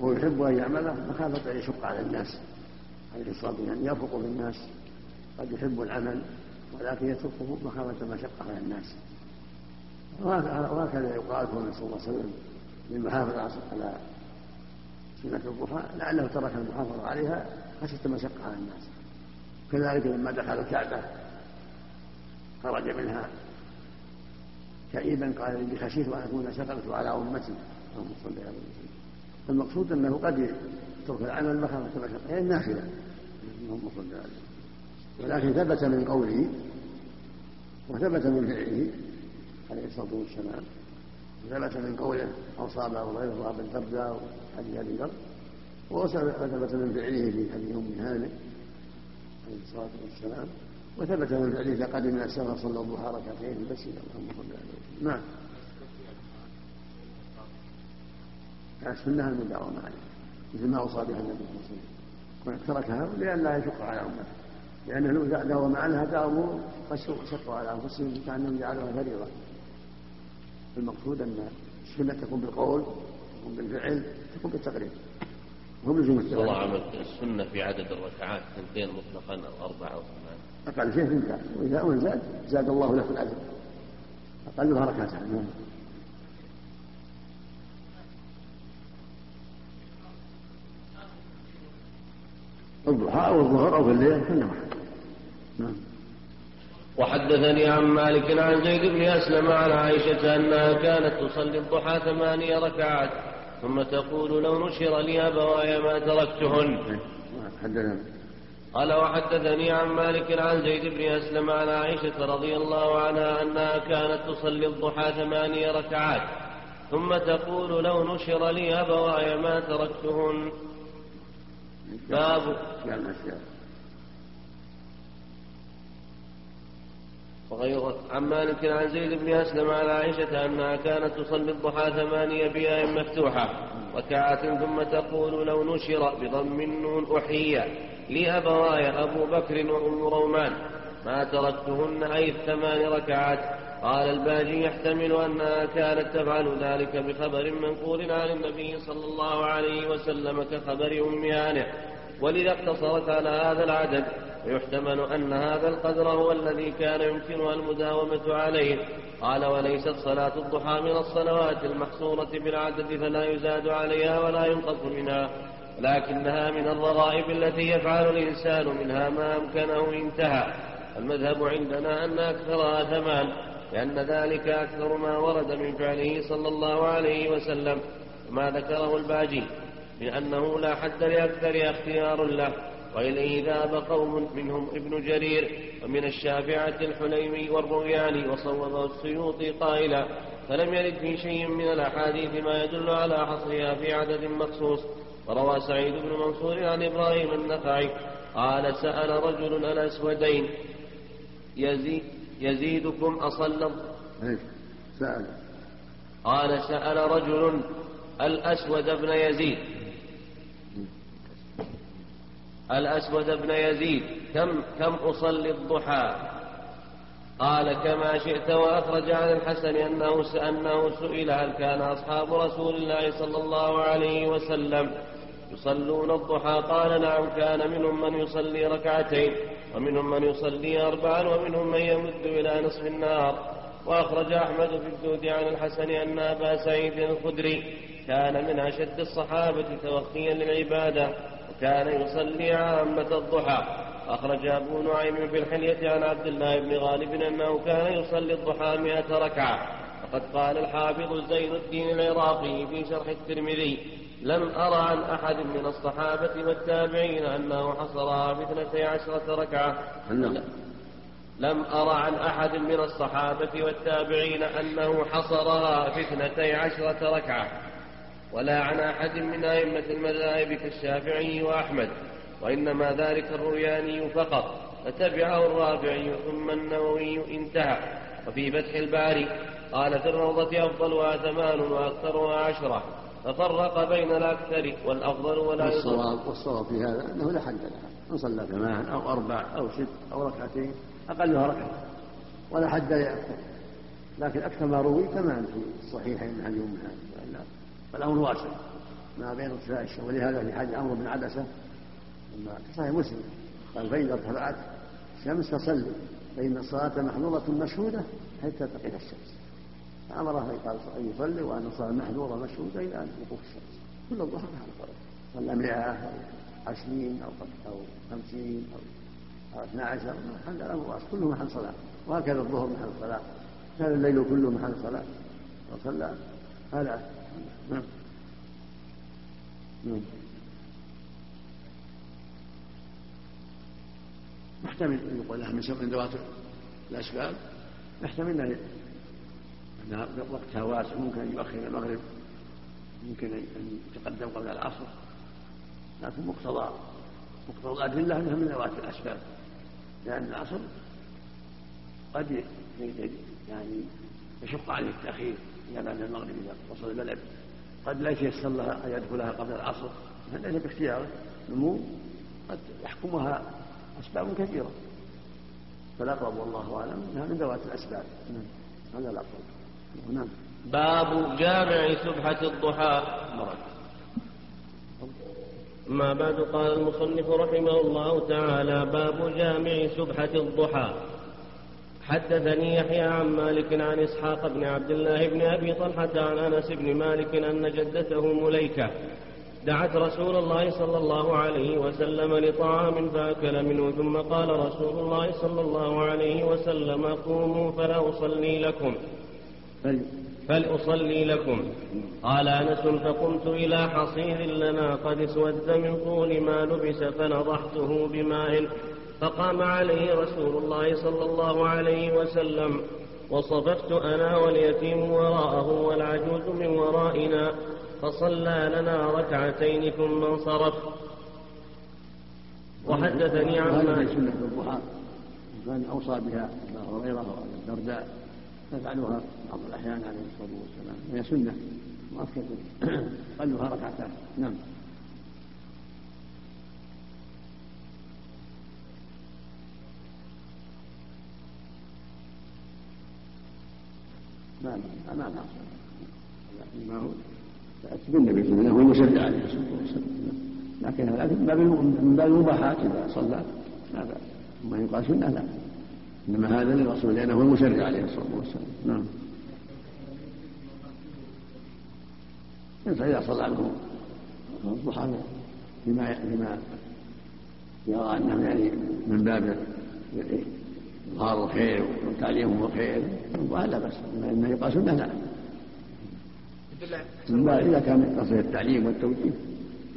A: ويحب أن يعمله مخافة أن يشق على الناس عليه الصلاة والسلام أن يرفق بالناس قد يحب العمل ولكن يتركه مخافة مشقة على الناس. وهكذا يقال هنا صلى الله عليه وسلم للمحافظة على سنة الضحى لعله ترك المحافظة عليها خشية مشقة على الناس. كذلك لما دخل الكعبة خرج منها كئيبا قال إني خشيت أن أكون شققت على أمتي. اللهم صل على وسلم المقصود أنه قد يترك العمل مخافه مشقه هي النافلة. اللهم صل عليه ولكن ثبت من قوله وثبت من فعله عليه الصلاة والسلام. ثبت من قوله اصاب أو غيره اصاب الدرداء وحديث ابي ذر وثبت من فعله في حديث أم هانئ عليه الصلاة والسلام. وثبت من فعله اذا قدم من السفر صلى الضحى ركعتين في المسجد اللهم صل عليه نعم. السنة المداومة عليه. مثل ما أوصى بها النبي صلى الله عليه وسلم. تركها لئلا يشق على أمته. لأنه لو داوم عنها داوموا شقوا على أنفسهم كانهم جعلوها فريضة. المقصود أن السنة تكون بالقول تكون بالفعل تكون بالتقرير هم لزوم
B: الله عمل السنة في عدد الركعات اثنتين مطلقا أو أربعة أو ثمان
A: أقل شيء اثنتان وإذا اول زاد زاد الله له في أقلها ركعتان نعم. الضحى أو الظهر أو في الليل واحد نعم.
B: وحدثني عن مالك عن زيد بن أسلم عن عائشة أنها كانت تصلي الضحى ثمانية ركعات ثم تقول لو نشر لي أبواي ما تركتهن.
A: حدثنا.
B: قال وحدثني عن مالك عن زيد بن أسلم عن عائشة رضي الله عنها أنها كانت تصلي الضحى ثمانية ركعات ثم تقول لو نشر لي أبواي ما تركتهن. باب. وغير عن مالك عن زيد بن أسلم على عائشة أنها كانت تصلي الضحى ثمانيه بياء مفتوحة ركعات ثم تقول لو نشر بضم النون احيي لأبواي أبو بكر وأم رومان ما تركتهن أي الثمان ركعات. قال الباجي يحتمل أنها كانت تفعل ذلك بخبر منقول عن النبي صلى الله عليه وسلم كخبر أم هانئ ولذا اقتصرت على هذا العدد. ويحتمل أن هذا القدر هو الذي كان يمكنها المداومة عليه. قال وليست صلاة الضحى من الصلوات المحصورة بالعدد فلا يزاد عليها ولا ينقص منها. لكنها من الرغائب التي يفعل الإنسان منها ما أمكنه انتهى. المذهب عندنا أن أكثرها ثمان لأن ذلك أكثر ما ورد من فعله صلى الله عليه وسلم وما ذكره الباجي من أنه لا حد لأكثر اختيار له. وإليه ذهب قوم منهم ابن جرير ومن الشافعة الحليمي والروياني وصوبه السيوطي قائلا فلم يرد في شيء من الأحاديث ما يدل على حصرها في عدد مخصوص وروى سعيد بن منصور عن إبراهيم النخعي قال سأل رجل الأسودين يزيد يزيدكم أصل؟
A: سأل.
B: قال سأل رجل الأسود بن يزيد. الأسود بن يزيد كم كم أصلي الضحى؟ قال كما شئت وأخرج عن الحسن أنه أنه سئل هل كان أصحاب رسول الله صلى الله عليه وسلم. يصلون الضحى قال نعم كان منهم من يصلي ركعتين ومنهم من يصلي أربعا ومنهم من يمد إلى نصف النهار. وأخرج أحمد في الزهد عن الحسن أن أبا سعيد الخدري كان من أشد الصحابة توخيا للعبادة كان يصلي عامة الضحى. أخرج أبو نعيم في الحلية عن عبد الله بن غالب أنه كان يصلي الضحى مئة ركعة. وقد قال الحافظ زين الدين العراقي في شرح الترمذي لم أرى عن أحد من الصحابة والتابعين أنه حصرها في اثنتي عشرة ركعة. لم أرى عن أحد من الصحابة والتابعين أنه حصرها في اثنتي عشرة ركعة. ولا عن أحد من أئمة المذاهب كالشافعي وأحمد وإنما ذلك الروياني فقط فتبعه الرافعي ثم النووي انتهى. وفي فتح الباري قال في الروضة أفضلها ثمان وأكثرها عشرة ففرق بين الأكثر والأفضل ولا
A: والصواب والصواب في هذا أنه لا حد لها إن صلى ثمان أو أربع أو ست أو ركعتين أقلها ركعة ولا حد لأكثر لكن أكثر ما روي ثمان في الصحيحين من حديث أم فالأمر واسع. ما بين ارتفاع الشمس ولهذا في حديث عمرو بن عبسة لما صحيح مسلم قال فإذا ارتفعت الشمس فصلي فإن الصلاة محظورة مشهودة حتى تقف الشمس. فأمره قال أن يصلي وأن الصلاة محظورة مشهودة إلى أن وقوف الشمس. كل الظهر محل صلى صلى مئة أو عشرين أو أو خمسين أو اثنا عشر محل الأمر واسع كله محل صلاة. وهكذا الظهر محل صلاة. كان الليل كله محل صلاة. وصلى. هذا. نعم. نعم. محتمل أن يقول لها من ذوات الأسباب يحتمل وقتها واسع ممكن أن يؤخر المغرب ممكن أن يتقدم قبل العصر لكن مقتضى مقتضى الأدلة أنها من ذوات الأسباب لأن العصر قد يعني يشق عليه التأخير إذا بعد المغرب إذا وصل البلد قد لا يتيسر لها أن يدخلها قبل العصر ليس باختياره نمو قد يحكمها أسباب كثيرة. فالأقرب والله أعلم أنها من ذوات الأسباب. نعم. هذا الأقرب. نعم.
B: باب جامع سبحة الضحى. ما بعد قال المصنف رحمه الله تعالى باب جامع سبحة الضحى. حدثني يحيى عن مالك عن إسحاق بن عبد الله بن أبي طلحة عن أنس بن مالك أن جدته مليكة. دعت رسول الله صلى الله عليه وسلم لطعام فأكل منه ثم قال رسول الله صلى الله عليه وسلم قوموا فلا أصلي لكم. فلأصلي لكم. قال أنس فقمت إلى حصير لنا قد اسود من طول ما لبس فنضحته بماء فقام عليه رسول الله صلى الله عليه وسلم وصففت أنا واليتيم وراءه والعجوز من ورائنا فصلى لنا ركعتين ثم انصرف. وحدثني عن
A: هذه سنة الضحى كان أوصى بها أبا هريرة والدرداء يفعلها بعض الأحيان عليه الصلاة والسلام. هي سنة. مؤكدة قلها <coughs> ركعتان. نعم. ما ما ما ما هو؟ بالنبي صلى الله عليه وسلم. هو المشرع عليه الصلاة والسلام. لكن من باب من باب المباحات إذا صلى. لا بأس ما يقال سنة لا. إنما هذا للرسول لأنه هو المشرع عليه الصلاة والسلام. نعم. إذا صلى عنه الضحى بما بما يرى أنه يعني من باب إظهار الخير وتعليمهم الخير وهذا بس. إنه يقال سنة لا. إذا كان قصد التعليم والتوجيه.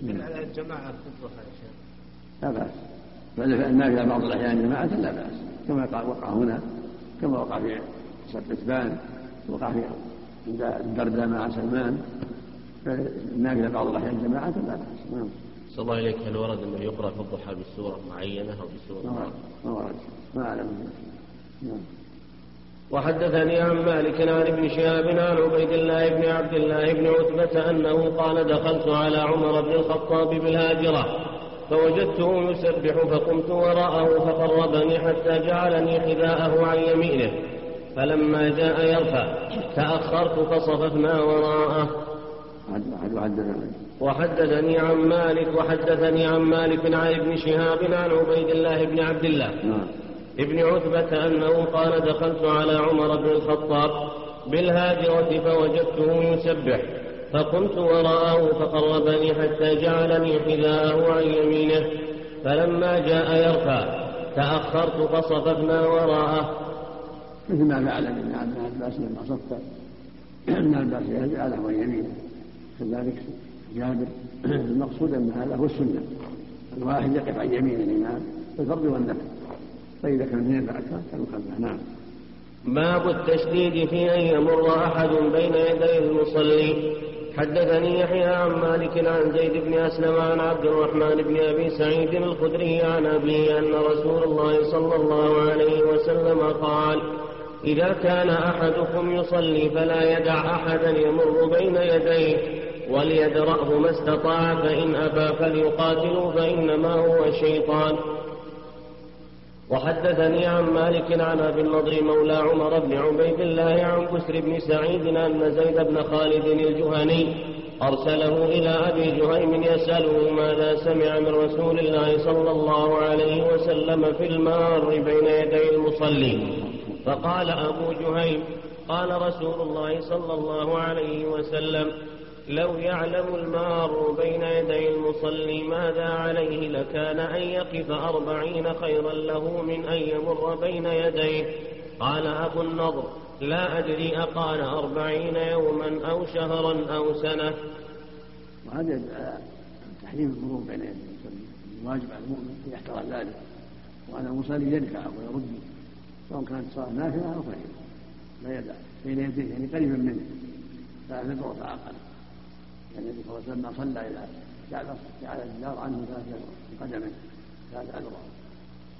D: على الجماعة الضحى يا شيخ
A: لا بأس. بل النافله بعض الأحيان جماعة لا بأس. كما وقع هنا كما وقع في سبتبان وقع في عند الدرداء مع سلمان. فالنافله بعض الأحيان جماعة لا بأس. نعم.
B: صلى الله إليك هل ورد أنه يقرأ في الضحى بسورة معينة أو بسورة
A: ما ورد. ما أعلم. نعم.
B: وحدثني عن مالك عن ابن شهاب عن عبيد الله بن عبد الله بن عتبة أنه قال دخلت على عمر بن الخطاب بالهاجرة. فوجدته يسبح فقمت وراءه فقربني حتى جعلني حذاءه عن يمينه فلما جاء يرفع تأخرت فصففنا وراءه وحدثني عن مالك وحدثني عن مالك عن ابن شهاب عن عبيد الله بن عبد الله. ابن عتبة أنه قال دخلت على عمر بن الخطاب بالهاجرة فوجدته يسبح فقمت وراءه فقربني حتى جعلني حذاءه عن يمينه. فلما جاء يرفع تأخرت فصففنا وراءه.
A: مثل ما فعل ابن عباس لما صف ابن عباس جعله عن يمينه كذلك جابر. المقصود أن هذا هو السنة. الواحد يقف عن يمين الإمام في الفرض والنفل فإذا كان اثنين فاكثر كانوا خلفه. نعم.
B: باب التشديد في أن يمر أحد بين يدي المصلي. حدثني يحيى عن مالك عن زيد بن أسلم عن عبد الرحمن بن أبي سعيد الخدري عن ابيه أن رسول الله صلى الله عليه وسلم قال إذا كان أحدكم يصلي فلا يدع أحدا يمر بين يديه وليدرأه ما استطاع فإن أبى فليقاتلوا فإنما هو الشيطان وحدثني عن مالك عن أبي النضر مولى عمر بن عبيد الله عن بسر بن سعيد أن زيد بن خالد الجهني أرسله إلى أبي جهيم يسأله ماذا سمع من رسول الله صلى الله عليه وسلم في المار بين يدي المصلي. فقال أبو جهيم قال رسول الله صلى الله عليه وسلم لو يعلم المار بين يدي المصلي ماذا عليه لكان أن يقف أربعين خيرا له من أن يمر بين يديه. قال أبو النضر لا أدري أقال أربعين يوما أو شهرا أو سنة.
A: وهذا تحريم المرور بين يدي المصلي. الواجب على المؤمن أن يحترى ذلك. وأن المصلي يدفع ويرد سواء كانت صلاة نافلة أو فريضة لا يدع بين يديه يعني قريبا منه. ثلاث ذكر فأقل النبي صلى الله عليه وسلم صلى إلى جعل جعل الجدار عنه ثلاث قدمه ثلاث أذرع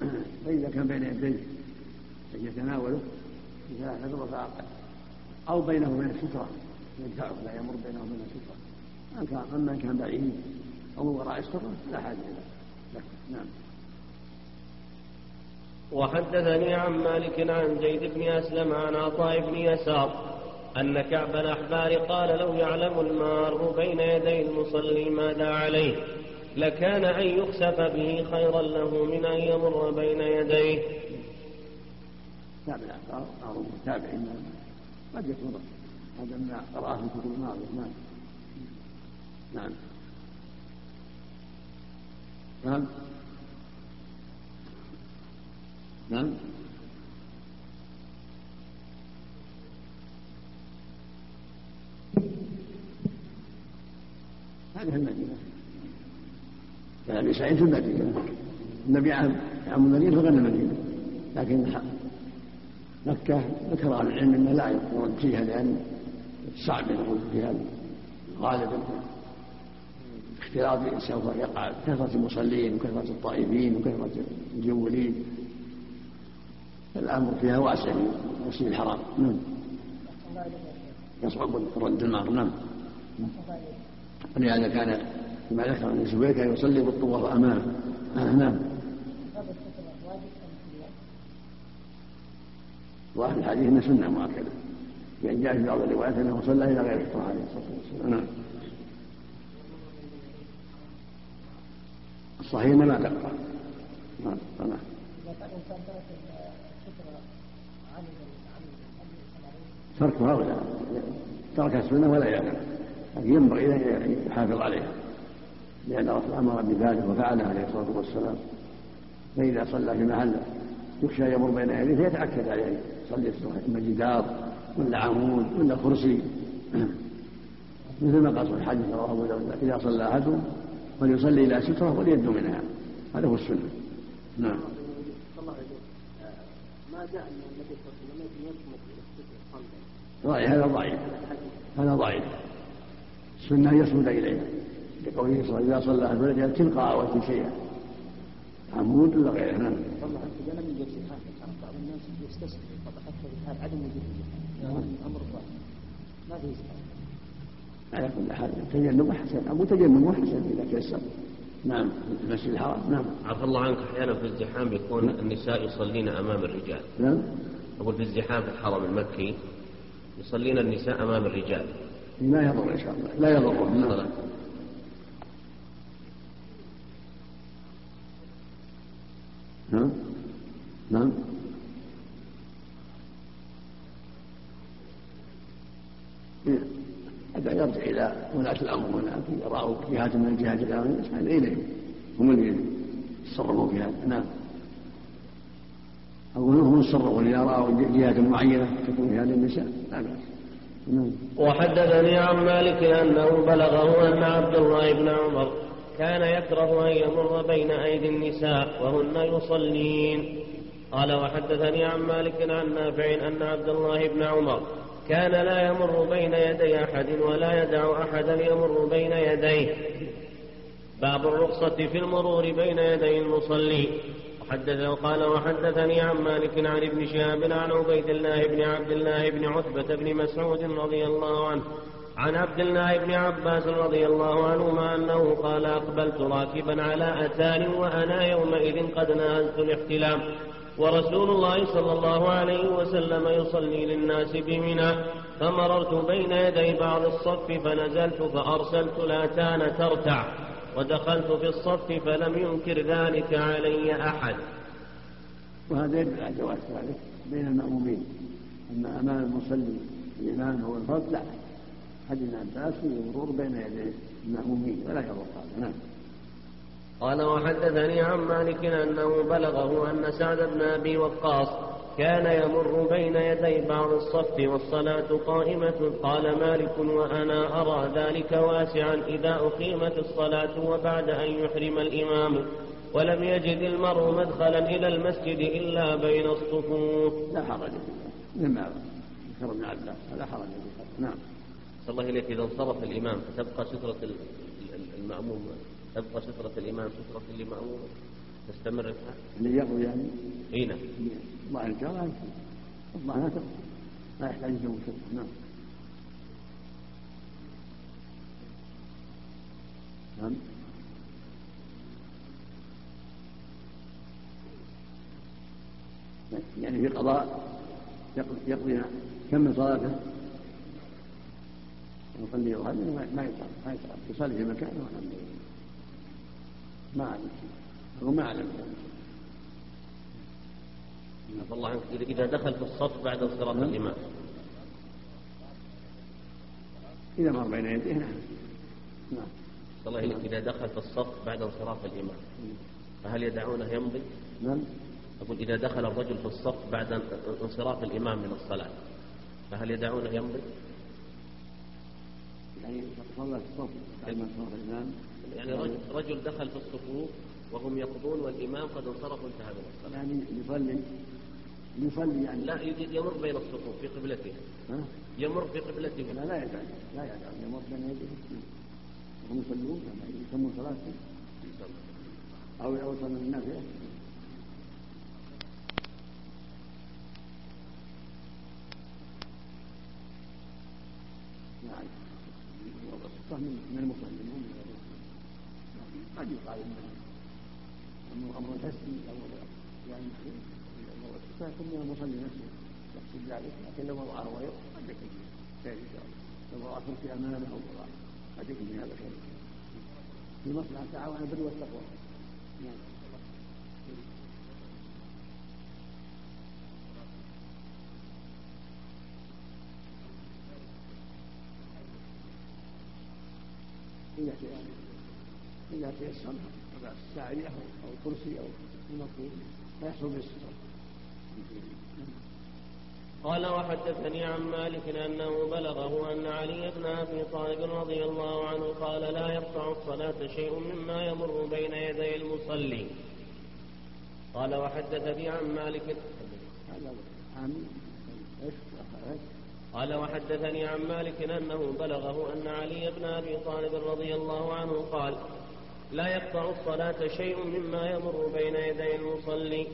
A: <clears throat> فإذا كان بين يديه يتناوله بثلاث أذرع فأقل. أو بينه وبين السترة يدفعه لا يمر بينه وبين السترة. أما كان بعيد أو وراء السترة فلا حاجة إلى نعم.
B: وحدثني عن مالك عن زيد بن أسلم عن عطاء بن يسار أن كعب الأحبار قال لو يعلم المار بين يدي المصلي ماذا عليه لكان أن يخسف به خيرا له من أن يمر بين يديه.
A: تابع الأحبار أو تابعين قد يكون هذا ما قرأه في الكتب الماضية نعم. نعم. نعم. هذه المدينة. كان أبي سعيد في المدينة. النبي عام عام المدينة فغنى المدينة. لكن مكة ذكر أهل العلم أنه لا يقولون فيها لأن صعب يقول فيها غالبا اختلاط سوف يقع. كثرة المصلين وكثرة الطائفين وكثرة المجولين الأمر فيها واسع. في المسجد الحرام. نعم. يصعب رد النار نعم. ولهذا كان كما ذكر ابن الزبير كان يصلي بالطواف امامه نعم ظاهر الحديث انه سنه مؤكده لأن جاء في بعض الروايات أنه صلى إلى غير الفطره عليه الصلاة والسلام. نعم. الصحيح ما تقرأ. نعم نعم تركها ولا ترك السنة ولا يعلم. لكن ينبغي أن يحافظ عليها لأن الرسول أمر بذلك وفعله عليه الصلاة والسلام. فإذا صلى في محل يخشى يمر بين يديه فيتأكد عليه يصلي اما جدار ولا عمود ولا كرسي. <clears throat> مثل ما قال الحديث رواه ابو داود إذا صلى أحدهم فليصلي إلى سترة وليبدو منها. هذا هو السنة. نعم. ما النبي صلى الله عليه وسلم هذا ضعيف. هذا ضعيف. السنة يصمد إليها لقوله صلى الله عليه وسلم إذا صلى الفجر تلقى وجه شيئا. عمود ولا غيره نعم. والله انت لم يوجد هذا بعض الناس يستسلم حتى عدم وجود أمر ما في على كل حال تجنب احسن أبو تجنب احسن إذا تيسر. نعم. المسجد الحرام. نعم.
B: عفى الله عنك أحيانا في الزحام يكون النساء يصلين أمام الرجال.
A: نعم.
B: أقول في الزحام في الحرم المكي يصلين النساء أمام الرجال.
A: ما يضر إن شاء الله. لا يضرهم نعم. نعم نعم. هذا يرجع إلى ولاة الأمر هناك يراه جهات من الجهات يسمعون إليهم. هم اللي يتصرفوا في هذا. نعم. أقول هم يتصرفوا إذا رأوا جهات معينة تكون في هذه النساء لا بأس.
B: وحدثني عن مالك أنه بلغه أن عبد الله بن عمر كان يكره أن يمر بين أيدي النساء وهن يصلين. قال وحدثني عن مالك عن نافع أن عبد الله بن عمر كان لا يمر بين يدي أحد ولا يدع أحدا يمر بين يديه. باب الرخصة في المرور بين يدي المصلي. وحدث وقال وحدثني عن مالك عن ابن شهاب عن عبيد الله بن عبد الله بن عتبة بن مسعود رضي الله عنه عن عبد الله بن عباس رضي الله عنهما أنه قال أقبلت راكبا على أتان وأنا يومئذ قد نهزت الاحتلام ورسول الله صلى الله عليه وسلم يصلي للناس بمنى فمررت بين يدي بعض الصف فنزلت فأرسلت الأتان ترتع ودخلت في الصف فلم ينكر ذلك علي أحد.
A: وهذا يدل على جواز ذلك بين المأمومين. أما أمام المصلي الإمام هو الفرد لا. حديث عباس المرور بين يدي المأمومين ولا يضر هذا نعم.
B: قال وحدثني عن مالك أنه بلغه أن سعد بن أبي وقاص كان يمر بين يدي بعض الصف والصلاة قائمة. قال مالك وأنا أرى ذلك واسعا إذا أقيمت الصلاة وبعد أن يحرم الإمام. ولم يجد المرء مدخلا إلى المسجد إلا بين الصفوف.
A: لا حرج. فيه مما ذكر ابن عباس. لا حرج. فيه نعم.
B: صلى الله إليك. إذا انصرف الإمام فتبقى سترة ال- ال- المأموم. تبقى سترة الإمام سترة لمأموم تستمر. الحال
A: اللي يقضي يعني؟
B: إي نعم.
A: الله ان شاء الله الله لا لا يحتاج يسوي شيء نعم. نعم. يعني في قضاء يقضي, كم من صلاته؟ يصلي وهذا ما يصلي ما يصلي. يصلي في مكانه ما علم شيء هو ما علم
B: عفى الله عنك. إذا دخل في الصف بعد انصراف الإمام.
A: إذا مر بين يديه نعم. نعم.
B: الله إليك إذا دخل في الصف بعد انصراف الإمام. فهل يدعونه يمضي؟
A: نعم.
B: أقول إذا دخل الرجل في الصف بعد انصراف الإمام من الصلاة فهل يدعونه يمضي؟
A: يعني صلى في الصف بعد ما صلى الإمام.
B: يعني رجل, رجل دخل في الصفوف وهم يقضون والإمام قد انصرف وانتهى من الصلاة.
A: يعني يصلي يصلي يعني.
B: لا يريد يمر بين الصفوف في قبلته.
A: ها؟
B: يمر في قبلته.
A: لا لا يدعي لا يدعي يمر بين يديه. وهم يصلون لما يتموا صلاتهم أو أو يعني من المصلين. هم من المصلين. قد يقال أنه انه أمر حسي أو يعني فيكون من المصلي نفسه. يقصد ذلك لكن لو وضعه غيره قد يكون الله. لو وضع كرسي أمامه أو وضع قد يكون من هذا خير في مصلحة تعاون البر والتقوى نعم. إذا تيسر إذا تيسر الساعية أو الكرسي أو المطلوب فيحصل بالستر
B: قال وحدثني عن مالك أنه بلغه أن علي بن أبي طالب رضي الله عنه قال لا يقطع الصلاة شيء مما يمر بين يدي المصلي. قال وحدثني عن مالك قال وحدثني عن مالك أنه بلغه أن علي بن أبي طالب رضي الله عنه قال لا يقطع الصلاة شيء مما يمر بين يدي المصلي.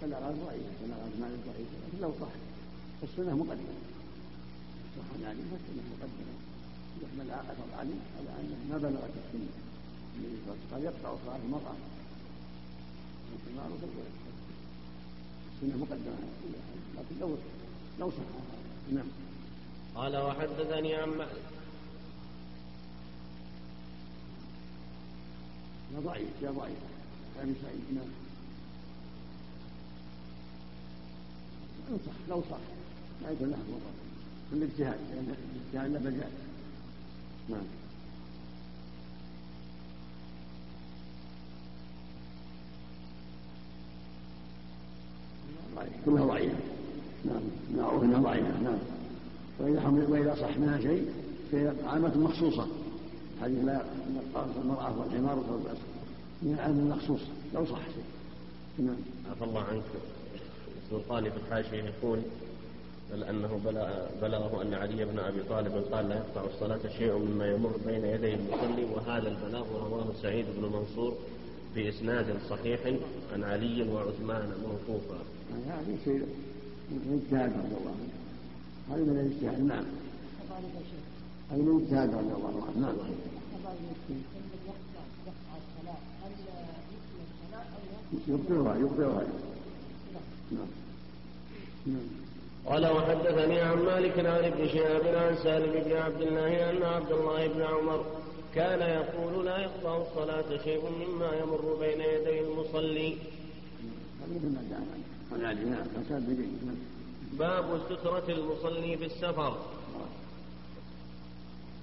A: فالأغراض ضعيفة فالأغراض مالك ضعيفة لكن لو صح السنة مقدمة. صح عن علي فالسنة مقدمة. يحمل أثر علي على أنه ما بلغت السنة. النبي صلى الله عليه وسلم قال يقطع صلاة المرأة. والمعروف السنة مقدمة. لكن لو لو صح. نعم.
B: قال وحدثني عن مالك.
A: ضعيف يا ضعيف. يعني سعيد نعم. لو صح لو صح. لا يكون له مطر من الاجتهاد لأن الاجتهاد له مجال نعم. كلها ضعيفة. نعم معروف انها ضعيفة نعم. وإذا حمل وإذا صح منها شيء فهي عامة مخصوصة. حديث لا المرأة والحمار والبأس. من العام المخصوص لو صح شيء. نعم.
B: عفى الله عنك. السلطاني في الحاشية يقول بل أنه بلغ- بلغه أن علي بن أبي طالب قال لا يقطع الصلاة شيء مما يمر بين يدي المصلي وهذا البلاغ رواه سعيد بن منصور بإسناد صحيح عن علي وعثمان موقوفا.
A: هذا يصير من اجتهاد رضي الله عنه. هذا من الاجتهاد. نعم. هذا من الاجتهاد رضي الله عنه. نعم. نعم نعم
B: قال وحدثني عن مالك عن ابن شهاب عن سالم بن عبد الله أن عبد الله بن عمر كان يقول لا يقطع الصلاة شيء مما يمر بين يدي المصلي.
A: نعم نعم
B: باب سترة المصلي في السفر.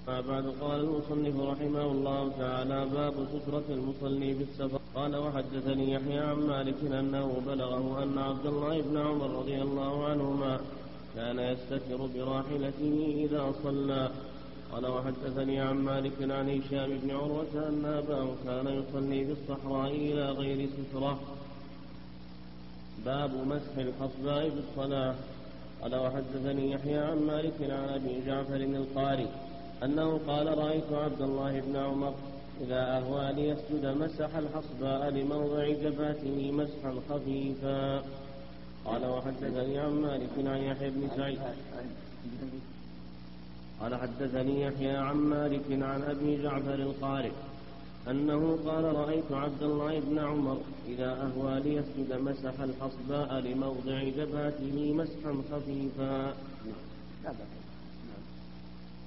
B: بعد قال المصنف رحمه الله تعالى باب سترة المصلي في السفر. قال وحدثني يحيى عن مالك أنه بلغه أن عبد الله بن عمر رضي الله عنهما كان يستتر براحلته إذا صلى. قال وحدثني عن مالك عن هشام بن عروة أن أباه كان يصلي في الصحراء إلى غير سترة. باب مسح الحصباء في الصلاة. قال وحدثني يحيى عن مالك عن أبي جعفر القاري أنه قال رأيت عبد الله بن عمر إذا أهوى ليسجد مسح الحصباء لموضع جبهته مسحا خفيفا. قال وحدثني عن مالك عن يحيى بن سعيد. قال حدثني يحيى عن مالك عن أبي جعفر القارئ أنه قال رأيت عبد الله بن عمر إذا أهوى ليسجد مسح الحصباء لموضع جبهته مسحا خفيفا.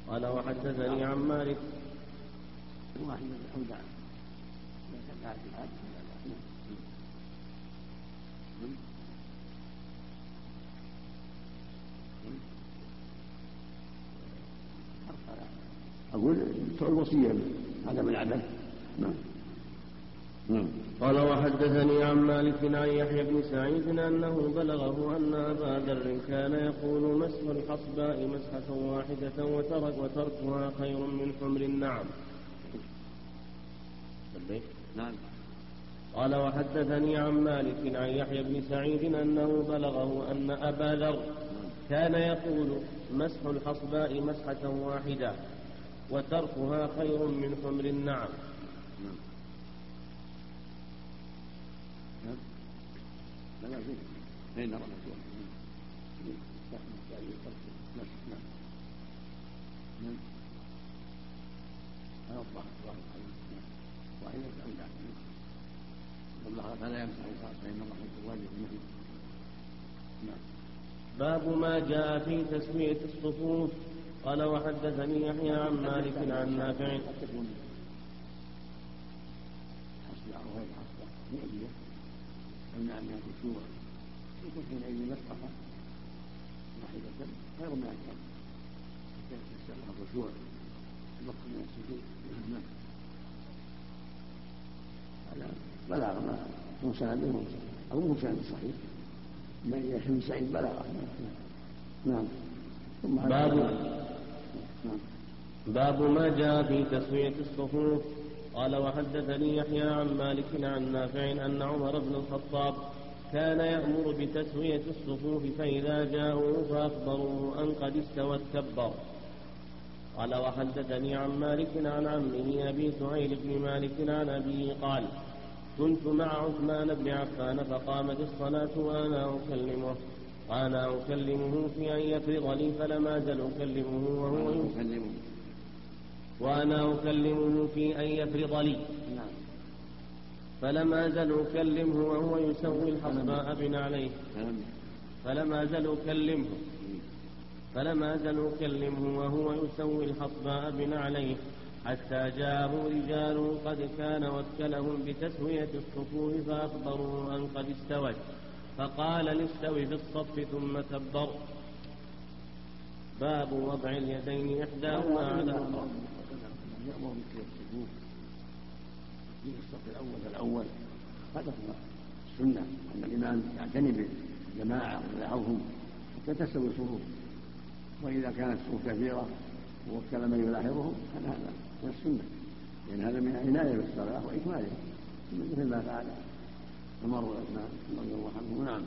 B: قال وحدثني عن مالك
A: واحد من أقول بتوع الوصية. عدم العدل نعم.
B: نعم. قال وحدثني عن مالك عن يحيى بن سعيد أنه بلغه أن أبا ذر كان يقول مسح الحصباء مسحة واحدة وترك وتركها خير من حمر النعم. نعم قال وحدثني عن مالك عن يحيى بن سعيد أنه بلغه أن أبا ذر كان يقول مسح الحصباء مسحة واحدة وتركها خير من حمر النعم باب ما جاء في تسمية الصفوف. قال وحدثني يحيى عن مالك عن نافع.
A: أن يكون شورى يكون. حينئذ مسقطة واحدة خير من أكثر يستحق الخشوع الوقت من السجود هذا بلغ ما هو سند أو مو سند صحيح من يحيى سعيد بلغ. نعم.
B: باب باب ما جاء في تسوية الصفوف. قال وحدثني يحيى عن مالك عن نافع أن عمر بن الخطاب كان يأمر بتسوية الصفوف فإذا جاءوا فأخبروا أن قد استوت كبر قال وحدثني عن مالك عن عمه أبي سهيل بن مالك عن أبيه قال كنت مع عثمان بن عفان فقامت الصلاة وأنا أكلمه وأنا أكلمه في أن يفرض لي فلم أزل أكلمه وهو يكلمه وأنا أكلمه في أن يفرض لي نعم. فلم أزل أكلمه وهو يسوي الحصباء بنعليه فلم أزل أكلمه. فلم أزل أكلمه وهو يسوي الحصباء بنعليه حتى جاءه رجال قد كان وكلهم بتسوية الصفوف فأخبروا أن قد استوت فقال لاستوي في الصف ثم كبر. باب وضع اليدين إحداهما على
A: يأمر الصفوف في الصف الأول فالأول هذا هو السنة. أن الإمام يعتني بالجماعة ويدعوهم حتى تستوي الصفوف. وإذا كانت كثيرة ووكل من يلاحظهم فهذا من السنة. لأن هذا من العناية بالصلاة وإكمالها مثل ما فعل عمر وعثمان رضي الله عنهم نعم.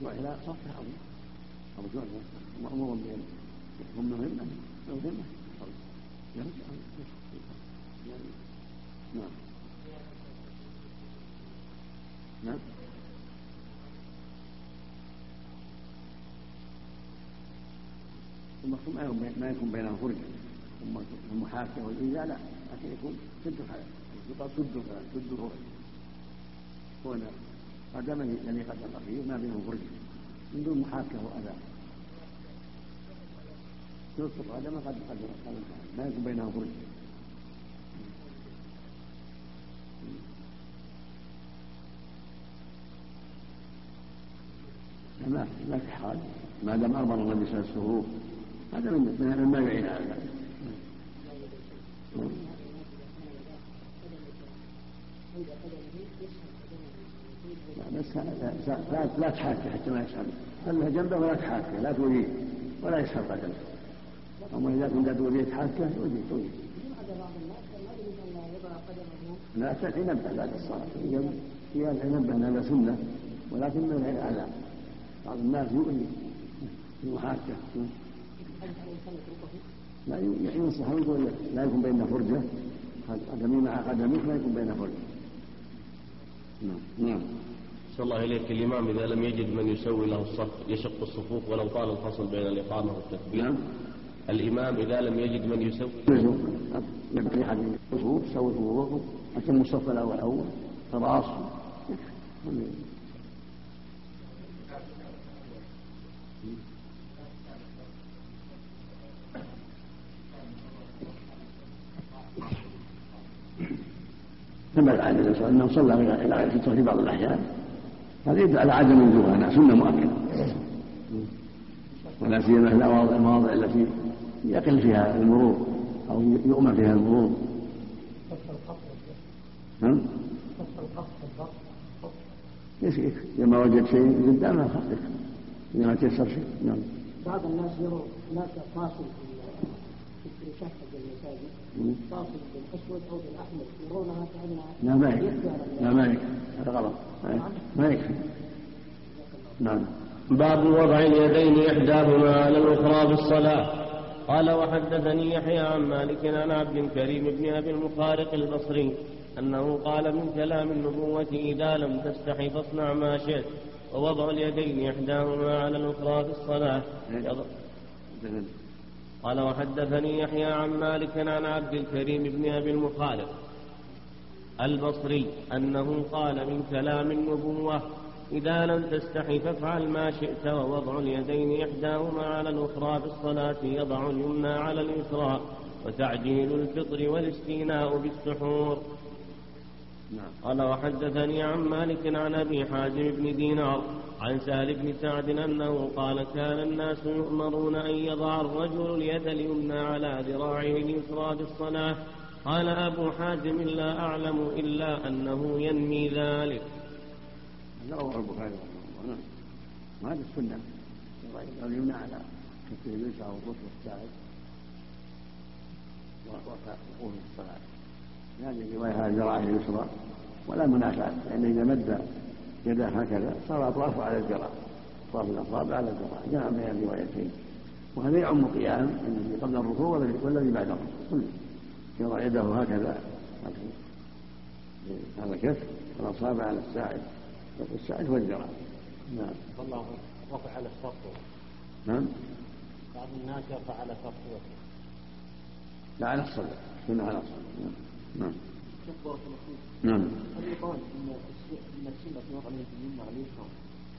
A: رجوع إلى صف عظيم رجوع مأمور بأن يحكم مهمة مهمة نعم. نعم. المقصود ما يكون بينهم فرجة المحاكاة والإيذاء لا لكن يكون سد الحلال يقال سد سد الفرج هو قدم الذي قدم فيه ما بينهم فرجة من دون محاكاة وأذى. يوصف قدمه قد قدم ما يكون بينهم فرجة ما ما في حال. ما دام أمر النبي صلى الله عليه وسلم هذا من مما يعين على ذلك. لا بس لا لا تحاكي حتى ما يسأل. خلها جنبه ولا تحاكي لا توليه ولا يسهر قدمه أما إذا كنت توليه تحاكه توليه توليه. لا ينبه بعد الصلاة. في ينبه أن هذا سنة ولكن من غير أعلام بعض الناس يؤذي المحاكة لا ينصح يقول لا يكون بين فرجة. قدمي مع قدمك لا يكون بين فرجة. نعم نعم.
B: الله إليك الإمام إذا لم يجد من يسوي له الصف يشق الصفوف ولو طال الفصل بين الإقامة والتكبير. نعم. الإمام إذا لم يجد من يسوي
A: يبقي أحد الصفوف سوي صفوفكم أتم الصف الأول أول تراص ثبت عن النبي صلى الله عليه وسلم صلى إلى الفطره في بعض الأحيان. هذا يدل على عدم وجوبها سنة مؤكدة. ولا سيما في المواضع التي يقل فيها المرور أو يؤمر فيها المرور. نعم؟ يكفي إذا ما وجد شيء قدامه خفف إذا ما تيسر شيء نعم.
G: بعض الناس يروا هناك فاصل في المساجد يرونها
A: لا ما يكفي. لا ما يكفي. هذا غلط. ما يكفي. نعم.
B: باب وضع اليدين إحداهما على الأخرى في الصلاة. قال وحدثني يحيى عن مالك عن عبد الكريم بن أبي المخارق البصري أنه قال من كلام النبوة إذا لم تستحي فاصنع ما شئت. ووضع اليدين إحداهما على الأخرى في الصلاة. قال وحدثني يحيى عن مالك عن عبد الكريم بن أبي المخالف البصري أنه قال من كلام النبوة إذا لم تستحي فافعل ما شئت ووضع اليدين إحداهما على الأخرى في الصلاة يضع اليمنى على اليسرى وتعجيل الفطر والاستيناء بالسحور. قال وحدثني عن مالك عن أبي حازم بن دينار عن سهل بن سعد أنه قال كان الناس يؤمرون أن يضع الرجل اليد اليمنى على ذراعه اليسرى في الصلاة. قال أبو حازم لا أعلم إلا أنه ينمي ذلك.
A: هذا رواه البخاري رحمه الله نعم وهذه السنة؟ اليمنى على كفه اليسرى والركبة الساعد. وقوم هذه الرواية على ذراعه اليسرى ولا منافاة لأنه إذا مد يده هكذا صار أطرافه على الذراع أطراف الأصابع على الذراع جمع بين الروايتين وهذا يعم قيام الذي قبل الركوع والذي بعد الركوع. يضع يده هكذا. هذا كف والأصابع على الساعد. الساعد هو الذراع
H: نعم. الله رفع على الصف.
A: نعم.
H: بعض الناس يرفع على صف
A: لا على الصدر سنة على الصدر نعم. نعم.
G: نعم. هل يقال إن إن السنة في وضع اليمين على اليسرى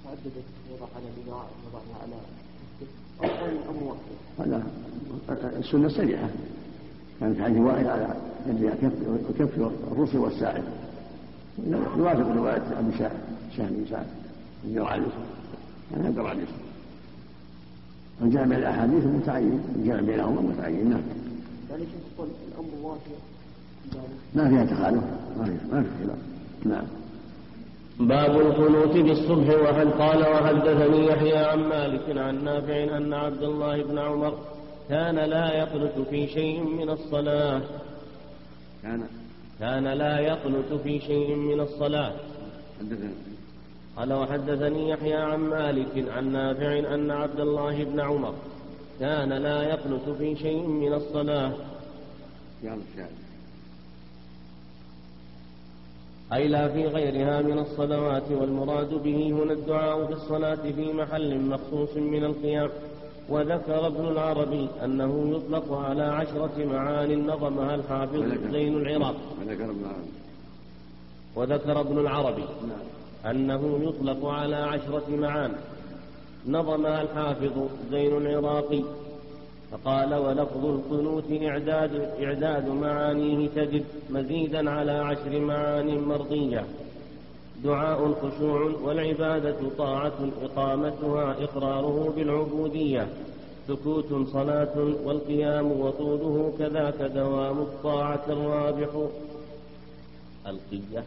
G: تعددت يضع على الذراع وضعها على واحد؟
A: هذا السنة سريعة. كانت حديث وائل على يدها كف وكف الرسل والساعد. يوافق رواية أبي شاه بن سعد الذراع اليسرى هذا الذراع اليسرى الجامع الأحاديث متعين الجامع بينهما متعين. نعم.
G: يعني تقول الامر واحد
A: ما فيها تخالف. ما فيها ما في خلاف. نعم.
B: باب القنوت بالصبح وهل قال وحدثني يحيى عن مالك عن نافع أن عبد الله بن عمر كان لا يقنت في شيء من الصلاة.
A: كان.
B: كان لا يقنت في شيء من الصلاة.
A: حدثني.
B: قال وحدثني يحيى عن مالك عن نافع أن عبد الله بن عمر كان لا يقنت في شيء من الصلاة.
A: يا
B: أي لا في غيرها من الصلوات والمراد به هنا الدعاء في الصلاة في محل مخصوص من القيام. وذكر ابن العربي أنه يطلق على عشرة معان نظمها الحافظ زين العراق. وذكر ابن العربي. أنه يطلق على عشرة معان نظمها الحافظ زين العراقي. فقال ولفظ القنوت إعداد, إعداد معانيه تجد مزيدا على عشر معان مرضية. دعاء خشوع والعبادة طاعة إقامتها إقراره بالعبودية. سكوت صلاة والقيام وطوله كذاك دوام الطاعة الرابح. القية.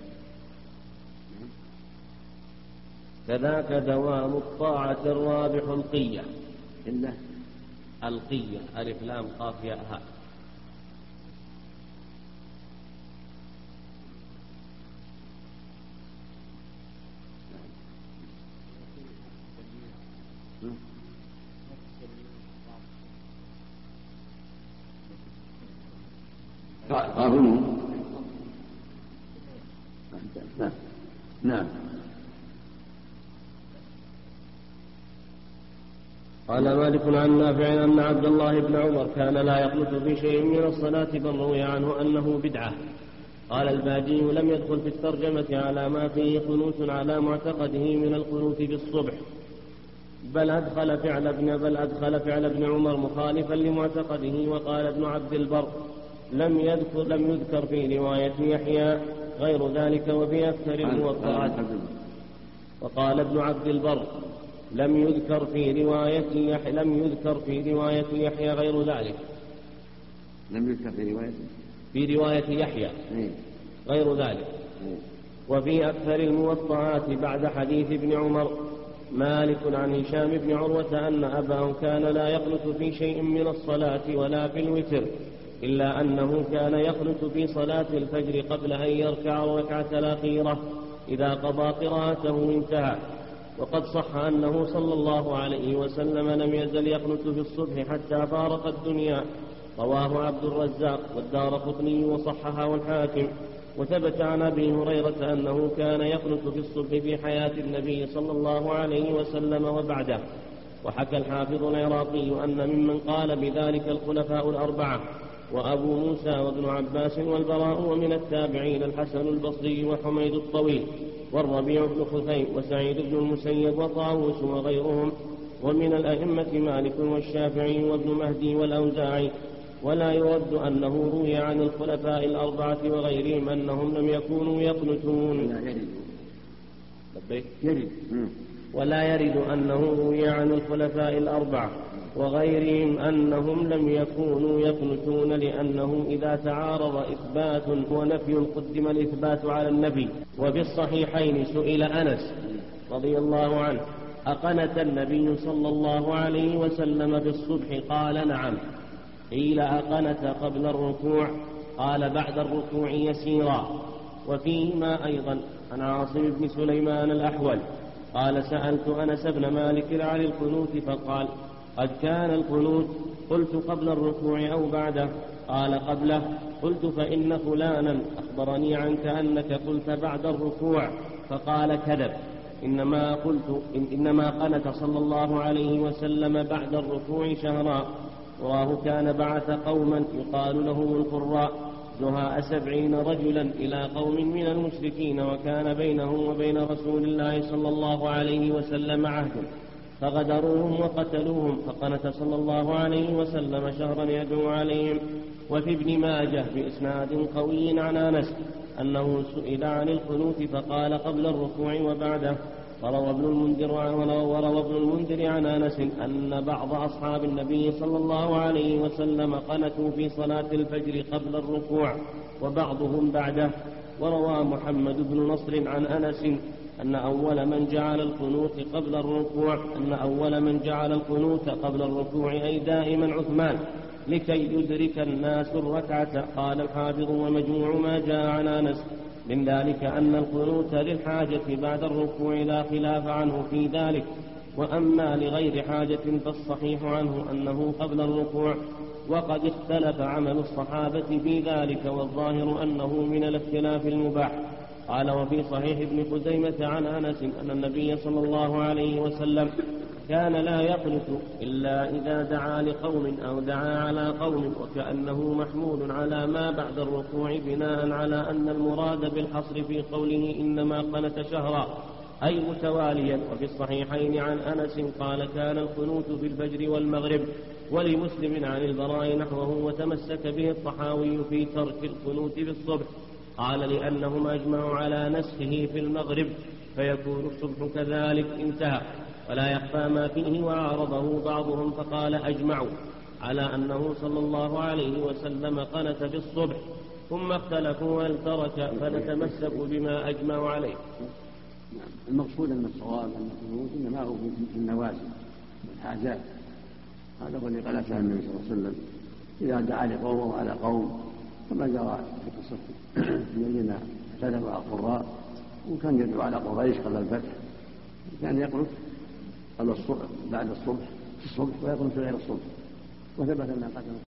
B: كذاك دوام الطاعة الرابح القية.
A: إلا
B: القية ألف لام قاف ياء هاء.
A: قارنوا نعم.
B: قال مالك عن نافع أن عبد الله بن عمر كان لا يقنط في شيء من الصلاة بل روي عنه أنه بدعة. قال الباجي لم يدخل في الترجمة على ما فيه قنوت على معتقده من القنوت في الصبح بل أدخل فعل ابن بل أدخل فعل ابن عمر مخالفا لمعتقده وقال ابن عبد البر لم يذكر لم يذكر في رواية يحيى غير ذلك وفي أكثر وقال ابن عبد البر لم يذكر في رواية يحيى لم يذكر في رواية يحيى غير ذلك
A: لم يذكر في رواية
B: في رواية يحيى
A: إيه.
B: غير ذلك
A: إيه.
B: وفي أكثر الموطعات بعد حديث ابن عمر مالك عن هشام بن عروة أن أباه كان لا يقنت في شيء من الصلاة ولا في الوتر إلا أنه كان يقنت في صلاة الفجر قبل أن يركع الركعة الأخيرة إذا قضى قراءته انتهى وقد صح أنه صلى الله عليه وسلم لم يزل يقنت في الصبح حتى فارق الدنيا. رواه عبد الرزاق والدار قطني وصححه الحاكم. وثبت عن أبي هريرة أنه كان يقنت في الصبح في حياة النبي صلى الله عليه وسلم وبعده. وحكى الحافظ العراقي أن ممن قال بذلك الخلفاء الأربعة وأبو موسى وابن عباس والبراء ومن التابعين الحسن البصري وحميد الطويل والربيع بن خثيم وسعيد بن المسيب وطاووس وغيرهم ومن الأئمة مالك والشافعي وابن مهدي والأوزاعي ولا يرد أنه روي عن الخلفاء الأربعة وغيرهم أنهم لم يكونوا يقنتون.
A: يرد.
B: ولا يرد أنه روي عن الخلفاء الأربعة وغيرهم أنهم لم يكونوا يقنتون لأنه إذا تعارض إثبات ونفي قدم الإثبات على النفي وفي الصحيحين سئل أنس رضي الله عنه أقنت النبي صلى الله عليه وسلم في الصبح قال نعم. قيل أقنت قبل الركوع؟ قال بعد الركوع يسيرا. وفيهما أيضا عن عاصم بن سليمان الأحول قال سألت أنس بن مالك عن القنوت فقال قد كان القنوت قلت قبل الركوع أو بعده قال قبله قلت فإن فلانا أخبرني عنك أنك قلت بعد الركوع فقال كذب إنما قلت إن إنما قنت صلى الله عليه وسلم بعد الركوع شهرا. وراه كان بعث قوما يقال لهم القراء. زهاء سبعين رجلا إلى قوم من المشركين وكان بينهم وبين رسول الله صلى الله عليه وسلم عهد. فغدروهم وقتلوهم فقنت صلى الله عليه وسلم شهرا يدعو عليهم. وفي ابن ماجه بإسناد قوي عن أنس أنه سئل عن القنوت فقال قبل الركوع وبعده. وروى ابن المنذر وروى ابن المنذر عن أنس أن بعض أصحاب النبي صلى الله عليه وسلم قنتوا في صلاة الفجر قبل الركوع وبعضهم بعده. وروى محمد بن نصر عن أنس أن أول من جعل القنوت قبل الركوع أن أول من جعل القنوت قبل الركوع أي دائما عثمان لكي يدرك الناس الركعة. قال الحافظ ومجموع ما جاء عن أنس من ذلك أن القنوت للحاجة بعد الركوع لا خلاف عنه في ذلك وأما لغير حاجة فالصحيح عنه أنه قبل الركوع وقد اختلف عمل الصحابة في ذلك والظاهر أنه من الاختلاف المباح. قال وفي صحيح ابن خزيمة عن أنس أن النبي صلى الله عليه وسلم كان لا يقنط إلا إذا دعا لقوم أو دعا على قوم وكأنه محمول على ما بعد الركوع بناء على أن المراد بالحصر في قوله إنما قنت شهرا أي متواليا. وفي الصحيحين عن أنس قال كان القنوت في الفجر والمغرب ولمسلم عن البراء نحوه وتمسك به الطحاوي في ترك القنوت في الصبح قال لأنهم أجمعوا على نسخه في المغرب فيكون الصبح كذلك انتهى. ولا يخفى ما فيه وعارضه بعضهم فقال أجمعوا على أنه صلى الله عليه وسلم قنت في الصبح ثم اختلفوا هل ترك فنتمسك بما أجمعوا عليه.
A: نعم. المقصود أن الصواب أن القنوت إنما هو في النوازل والحاجات. هذا هو اللي قال النبي صلى الله عليه وسلم. إذا دعا لقوم على قوم كما جرى في قصة الذين اعتدوا على القراء وكان يدعو على قريش قبل الفتح. كان يقنط قبل الصبح بعد الصبح في الصبح ويقنط غير الصبح. وثبت أن قتل